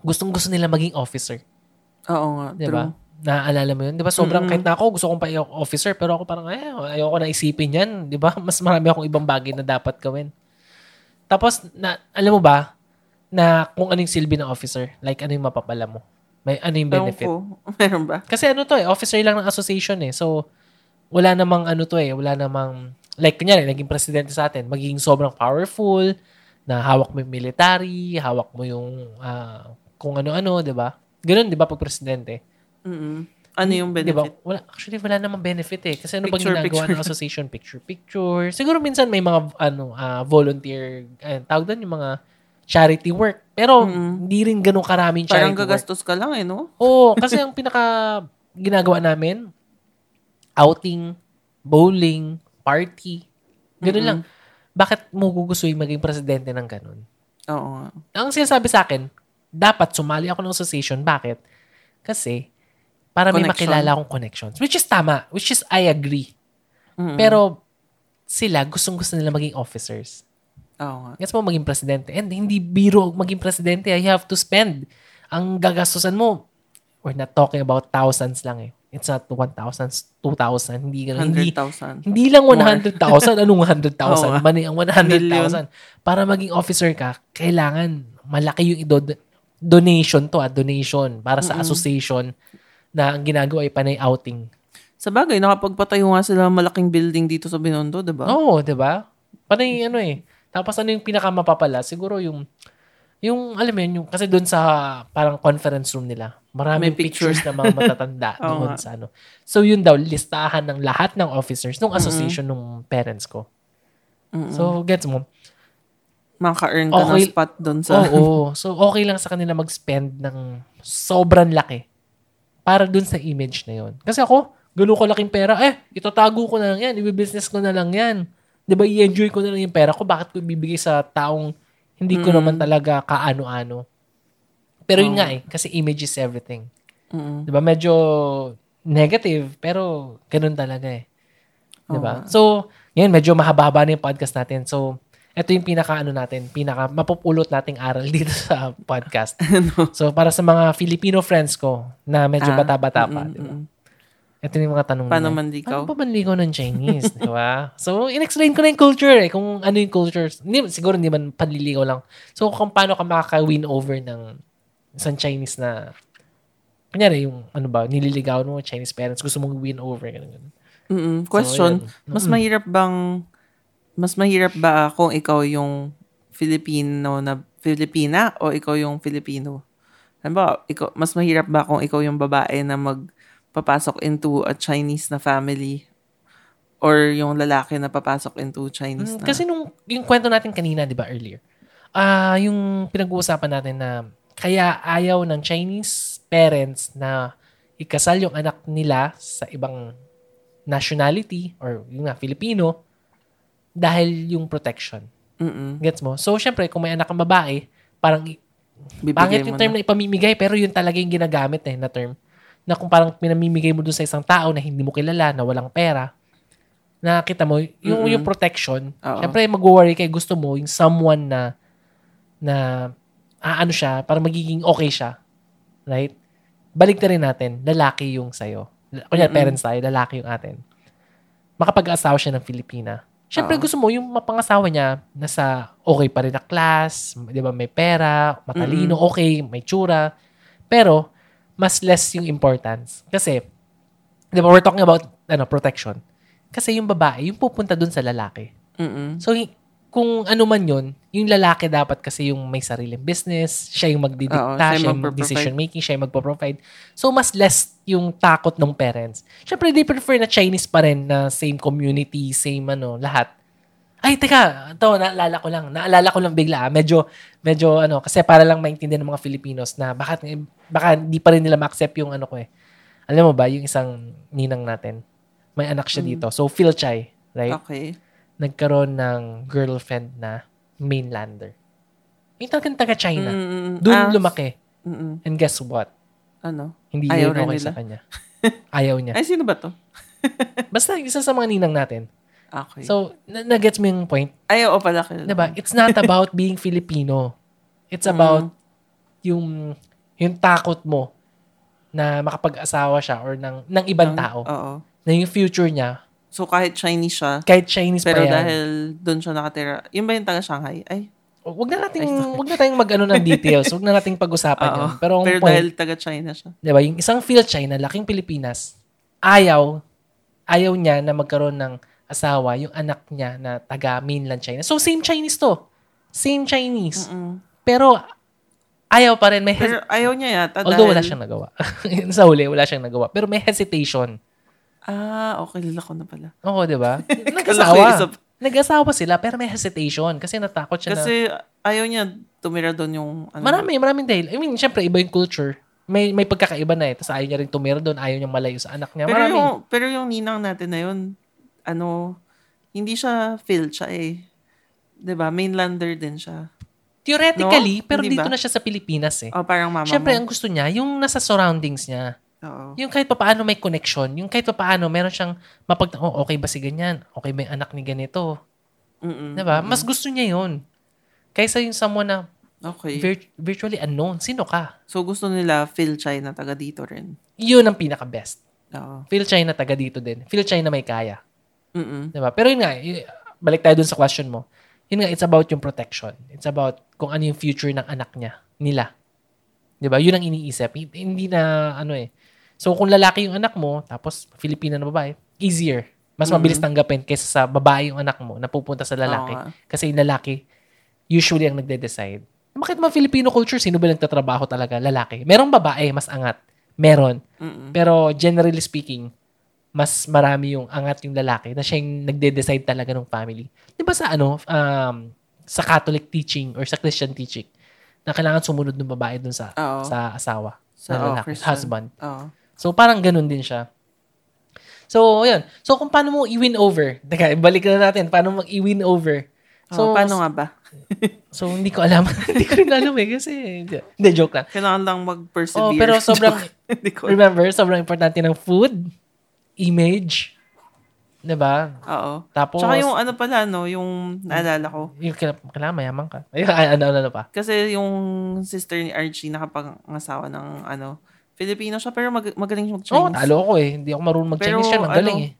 S1: gustong gusto nila maging officer.
S2: Oo nga.
S1: Di ba?
S2: True.
S1: Naaalala mo yun? Di ba? Sobrang
S2: Mm-mm.
S1: kahit na ako, gusto kong pa officer, pero ako parang, eh, ayoko na isipin yan. Di ba? Mas marami akong ibang bagay na dapat gawin. Tapos, na, alam mo ba, na kung anong silbi ng officer, like ano yung mapapala mo? May ano yung benefit?
S2: Meron ba?
S1: Kasi ano to eh, officer lang ng association eh. So, wala namang ano to eh, wala namang, like kunyari, naging presidente sa atin, magiging sobrang powerful, na hawak mo yung military, hawak mo yung ah, kung ano-ano, di ba? Ganun, di ba, pag presidente?
S2: Mm-mm. Ano yung benefit?
S1: Wala, actually, wala namang benefit eh. Kasi ano
S2: Picture,
S1: ginagawa
S2: picture.
S1: ng association? Picture-picture. Siguro minsan may mga ano ah, volunteer, eh, tawag doon yung mga charity work. Pero
S2: Mm-mm.
S1: hindi rin ganun karaming charity
S2: Parang
S1: work.
S2: gagastos ka lang eh, no?
S1: Oo, kasi ang pinaka ginagawa namin, outing, bowling, party. Ganun lang. Bakit mo gugustuhin maging presidente ng ganun?
S2: Oo.
S1: Ang sinasabi sa akin, dapat sumali ako ng association. Bakit? Kasi, para may
S2: Connection.
S1: makilala akong connections. Which is tama. Which is, I agree.
S2: Mm-mm.
S1: Pero, sila, gustong gusto nila maging officers.
S2: Oo nga.
S1: Gets mo maging presidente. And hindi biro maging presidente. You have to spend. Ang gagastusan mo, we're not talking about thousands lang eh. It's not 1,000, 2,000. Hindi. Hindi,
S2: 100,000.
S1: hindi lang
S2: More.
S1: 100,000. Anong 100,000?
S2: Oo nga.
S1: Mani ang 100,000. Para maging officer ka, kailangan malaki yung ido- donation to, ah, donation para sa association na ang ginagawa ay panay outing.
S2: Sa bagay, nakapagpatayo nga sila ng malaking building dito sa Binondo, di ba?
S1: Oo, 'di ba? Panay ano eh. Tapos ano yung pinakamapapala? Siguro yung yung alam mo yun, yung kasi doon sa parang conference room nila. Maraming
S2: May picture.
S1: pictures ng mga matatanda
S2: Oo
S1: doon sa ano. So yun daw listahan ng lahat ng officers nung association ng parents ko.
S2: Mm-mm.
S1: So gets mo?
S2: Maka-earn ka
S1: Okay.
S2: ng spot doon sa...
S1: Oo. So okay lang sa kanila mag-spend ng sobrang laki para doon sa image na yun. Kasi ako, ganun ko laking pera, eh, itatago ko na lang yan, i-business ko na lang yan. Di ba, i-enjoy ko na lang yung pera ko, bakit ko ibibigay sa taong hindi ko
S2: Mm.
S1: naman talaga kaano-ano. Pero yun
S2: Oo.
S1: nga eh, kasi image is everything.
S2: Mm-mm.
S1: Di ba, medyo negative, pero ganun talaga eh. Di ba?
S2: Oo.
S1: So, ngayon, medyo mahaba-haba na yung podcast natin. So, ito yung pinaka ano natin, pinaka mapupulot nating aral dito sa podcast. So, para sa mga Filipino friends ko na medyo
S2: Ah,
S1: bata-bata pa,
S2: mm-mm,
S1: di ba? Ito yung mga tanong
S2: Paano
S1: nila.
S2: manlikaw?
S1: Paano pa manligaw ng Chinese, di ba? So, in-explain ko na yung culture eh, kung ano yung culture. Hindi, siguro hindi man panliligaw lang. So, kung paano ka makaka-win over ng isang Chinese na, kunyari, yung, ano ba, nililigaw mo, Chinese parents, gusto mong win over, ganun, ganun.
S2: Mm-mm. Question,
S1: yun.
S2: mas
S1: Mm-mm.
S2: mahirap bang mas mahirap ba kung ikaw yung Filipino na Filipina o ikaw yung Filipino? Ano ba, ikaw, mas mahirap ba kung ikaw yung babae na magpapasok into a Chinese na family or yung lalaki na papasok into Chinese
S1: Mm,
S2: na?
S1: Kasi nung, yung kwento natin kanina, di ba, earlier, ah yung pinag-uusapan natin na kaya ayaw ng Chinese parents na ikasal yung anak nila sa ibang nationality or yung nga, Filipino dahil yung protection.
S2: Mm-mm.
S1: Gets mo? So, syempre, kung may anak kang babae, parang
S2: Bibigay
S1: pangit yung term
S2: na.
S1: na ipamimigay, pero yun talaga yung ginagamit eh, na term. Na kung parang pinamimigay mo dun sa isang tao na hindi mo kilala, na walang pera, na kita mo, yung,
S2: Mm-mm.
S1: yung protection,
S2: Oo.
S1: syempre mag-worry kay gusto mo, yung someone na, na, ah, ano siya, para magiging okay siya. Right? Balik na rin natin, lalaki yung sa'yo. Kunya,
S2: Mm-mm.
S1: parents tayo, lalaki yung atin. Makapag-asawa siya ng Filipina. Syempre
S2: Oo.
S1: gusto mo yung mapangasawa niya nasa okay pa rin na class, 'di ba, may pera, matalino, okay, may tsura. Pero mas less yung importance. Kasi 'di ba, we're talking about ano, protection. Kasi yung babae, yung pupunta dun sa lalaki.
S2: Mm-mm.
S1: So kung ano man yun, yung lalaki dapat kasi yung may sariling business, siya yung magdidikta,
S2: siya
S1: siya,
S2: yung
S1: decision making, siya yung magpo-provide. So mas less yung takot ng parents. Syempre, they prefer na Chinese pa rin na same community, same ano, lahat. Ay, teka, ito, naalala ko lang. Naalala ko lang bigla. ah. Medyo, medyo, ano, kasi para lang maintindihan ng mga Filipinos na bakit, baka hindi pa rin nila ma-accept yung ano ko eh. Alam mo ba, yung isang ninang natin, may anak siya dito. So, Phil Chai, right?
S2: Okay.
S1: nagkaroon ng girlfriend na mainlander. Yung talagang taga-China.
S2: Mm-mm.
S1: Doon
S2: Ah,
S1: lumaki.
S2: mm-mm.
S1: And guess what?
S2: Ano?
S1: Hindi
S2: Ayaw rin
S1: okay
S2: nila?
S1: sa kanya. Ayaw niya.
S2: Ay, sino ba to?
S1: Basta isa sa mga ninang natin.
S2: Okay.
S1: So, na- na-gets mo yung point?
S2: Ay, oo pala.
S1: Diba? It's not about being Filipino. It's about yung yung takot mo na makapag-asawa siya or ng, ng ibang
S2: Ng-
S1: tao.
S2: Oo.
S1: Na yung future niya,
S2: So, kahit Chinese siya,
S1: kahit Chinese
S2: pero
S1: pa yan.
S2: dahil doon siya nakatira, yun ba yung taga Shanghai? Ay,
S1: Wag na nating wag na tayong mag-ano ng details. Wag na nating pag-usapan. 'yun. Pero ang
S2: Pero
S1: point,
S2: dahil taga China siya.
S1: 'di ba, yung isang Phil China, laking Pilipinas, ayaw ayaw niya na magkaroon ng asawa yung anak niya na taga mainland China. So same Chinese to. Same Chinese.
S2: Mm.
S1: Pero ayaw pa rin may hes-
S2: Pero ayaw niya yata
S1: although
S2: dahil...
S1: wala siyang nagawa. Sa huli wala siyang nagawa. Pero may hesitation.
S2: Ah, okay. Lala ko na pala.
S1: Oo, 'di ba? Nag-asawa. Nag-asawa sila pero may hesitation kasi natakot siya na
S2: Kasi ayaw niya tumira doon yung... Ano,
S1: Marami, maraming dahil. I mean, syempre, iba yung culture. May may pagkakaiba na eh. Tapos ayaw niya rin tumira doon. Ayaw niyang malayo sa anak niya.
S2: Pero
S1: Marami.
S2: yung, pero yung ninang natin na yun, ano, hindi siya Phil siya eh. 'Di ba Mainlander din siya.
S1: Theoretically,
S2: No?
S1: pero
S2: Hindi
S1: dito
S2: ba?
S1: na siya sa Pilipinas eh.
S2: O parang mama
S1: Syempre,
S2: mo.
S1: ang gusto niya, yung nasa surroundings niya.
S2: Oo.
S1: Yung kahit pa paano may connection. Yung kahit pa paano, meron siyang mapag... Oh, okay ba si ganyan? Okay ba yung anak ni ganito?
S2: Mm-mm.
S1: Diba? Mas gusto niya yun. Kaysa yung someone na
S2: Okay.
S1: vir- virtually unknown. Sino ka?
S2: so gusto nila Phil China taga dito rin.
S1: Yun ang pinaka-best.
S2: Oo.
S1: Phil China taga dito din. Phil China may kaya.
S2: Mm-mm.
S1: Diba? Pero yun nga, y- balik tayo dun sa question mo. Yun nga, it's about yung protection. It's about kung ano yung future ng anak niya, nila. Diba? Yun ang iniisip. Hin- Hindi na, ano eh. So, kung lalaki yung anak mo, tapos Filipina na babae, easier. Mas mabilis tanggapin kaysa sa babae yung anak mo na pupunta sa lalaki.
S2: Nga.
S1: Kasi yung lalaki, usually ang nagde-decide. Bakit mga Filipino culture, sino ba nagtatrabaho talaga? Lalaki. Merong babae, mas angat. Meron.
S2: Mm-mm.
S1: Pero generally speaking, mas marami yung angat yung lalaki na siya yung nagde-decide talaga ng family. Di ba sa ano, um, sa Catholic teaching or sa Christian teaching, na kailangan sumunod ng babae dun sa
S2: Oo.
S1: sa asawa,
S2: Sa
S1: lalaki,
S2: Christian.
S1: husband.
S2: Oo.
S1: So parang ganun din siya. So, yun. So, kung paano mo i-win over, teka, balik na natin, paano mo i-win over.
S2: So,
S1: So,
S2: paano nga ba?
S1: So, hindi ko alam. hindi ko rin alam eh, kasi, hindi, hindi, joke lang.
S2: Kailangan lang mag-persevere.
S1: Oh, pero sobrang,
S2: Hindi ko.
S1: remember, sobrang importante ng food, image, 'di ba?
S2: Oo.
S1: Tapos,
S2: Tsaka yung ano pala, no, yung naalala ko.
S1: yung kailangan, mayaman ka. Ay, ano, ano, ano pa?
S2: Kasi yung sister ni Archie nakapangasawa ng ano, Filipino siya pero mag- magaling siya
S1: Oo, oh,
S2: mag-Chinese.
S1: talo ko eh. Hindi ako marunong mag-Chinese
S2: Pero,
S1: siya. Magaling
S2: ano,
S1: eh.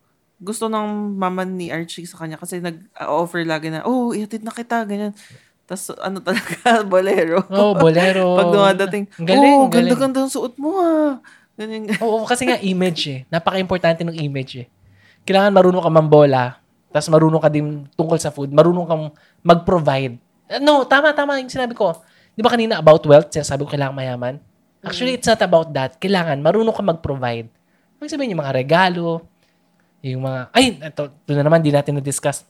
S2: Gusto ng mama ni Archie sa kanya kasi nag-offer lagi na, oh, ihatid na kita, ganyan. Tapos ano talaga, bolero.
S1: Oo, oh, bolero.
S2: Pag dumadating,
S1: galing,
S2: oh, ganda-ganda ang suot mo ah. Ganyan.
S1: Oo, kasi nga image eh. Napaka-importante ng image eh. Kailangan marunong ka mambola, tapos marunong ka din tungkol sa food, marunong kang mag-provide. Uh, No, tama, tama yung sinabi ko. Di ba kanina about wealth, sinasabi ko kailangan mayaman? Actually, it's not about that. Kailangan, marunong ka mag-provide. Ibig sabihin yung mga regalo, yung mga, ay, ito, ito na naman, di natin na-discuss.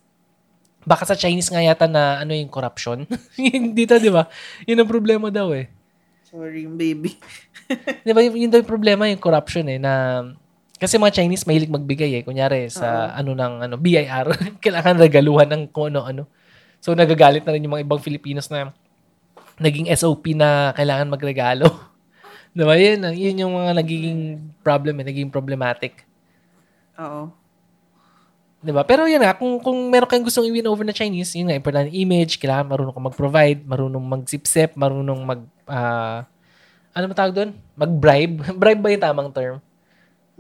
S1: Baka sa Chinese nga yata na ano yung corruption. Dito, di ba? Yun ang problema daw eh.
S2: Sorry, yung baby.
S1: Di ba, yun, yun daw yung problema, yung corruption eh, na, kasi mga Chinese mahilig magbigay eh. Kunyari, sa ano ng, ano, BIR, kailangan regaluhan ng kung ano-ano. So, nagagalit na rin yung mga ibang Filipinos na naging SOP na kailangan magregalo. Di ba, yun, yun yung mga nagiging problem eh, naging problematic.
S2: Oo.
S1: Di ba? Pero yun nga, kung, kung meron kayong gustong i-win over na Chinese, yun nga, important image, kailangan marunong ka mag-provide, marunong mag-sip-sip, marunong mag, ah, ano ba tawag doon? Mag-bribe. bribe ba yung tamang term?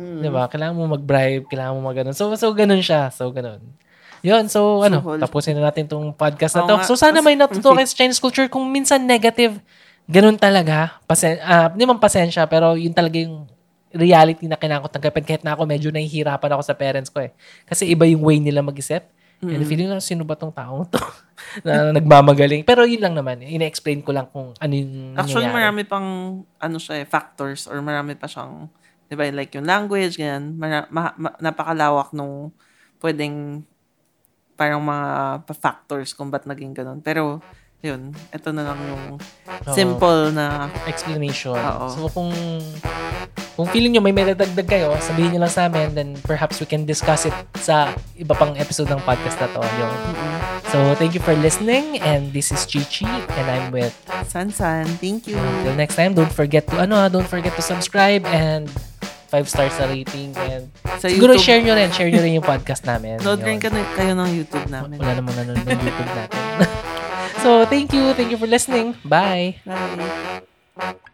S2: Mm.
S1: Di ba? Kailangan mo mag-bribe, kailangan mo mag-ganun. So, so ganun siya. So, ganun. Yun, so, ano,
S2: whole-
S1: tapusin na natin tong podcast na
S2: Oo
S1: to. So, sana may natutuwa kayo sa Chinese culture. Kung minsan negative, ganun talaga. Pasen, ah, hindi man pasensya, pero yun talaga yung reality na kailangan ko tanggapin. Kahit na ako medyo nahihirapan ako sa parents ko eh. Kasi iba yung way nila mag-isip. And feeling ko, sino ba tong taong to? na nagmamagaling. Pero yun lang naman. Ina-explain ko lang kung ano yung
S2: Actually,
S1: nangyayari.
S2: marami pang, ano siya eh, factors or marami pa siyang, di ba, like yung language, ganyan, mara, ma, ma- napakalawak nung pwedeng parang mga pa-factors kung ba't naging ganun. Pero, yun, ito na lang yung simple na,
S1: explanation.
S2: Oo.
S1: So kung kung feeling nyo may may dadagdag kayo, sabihin nyo lang sa amin, then perhaps we can discuss it sa iba pang episode ng podcast na to. Yun. So thank you for listening and this is Chichi and I'm with
S2: san-san. Thank you.
S1: until next time, don't forget to ano, ah, don't forget to subscribe and five stars na rating and
S2: Sa
S1: siguro
S2: YouTube.
S1: share nyo rin, share nyo rin yung podcast namin.
S2: Load rin ka na, kayo ng YouTube namin.
S1: Wala namang nanonood ng YouTube natin. so, thank you. Thank you for listening. Bye.
S2: Bye.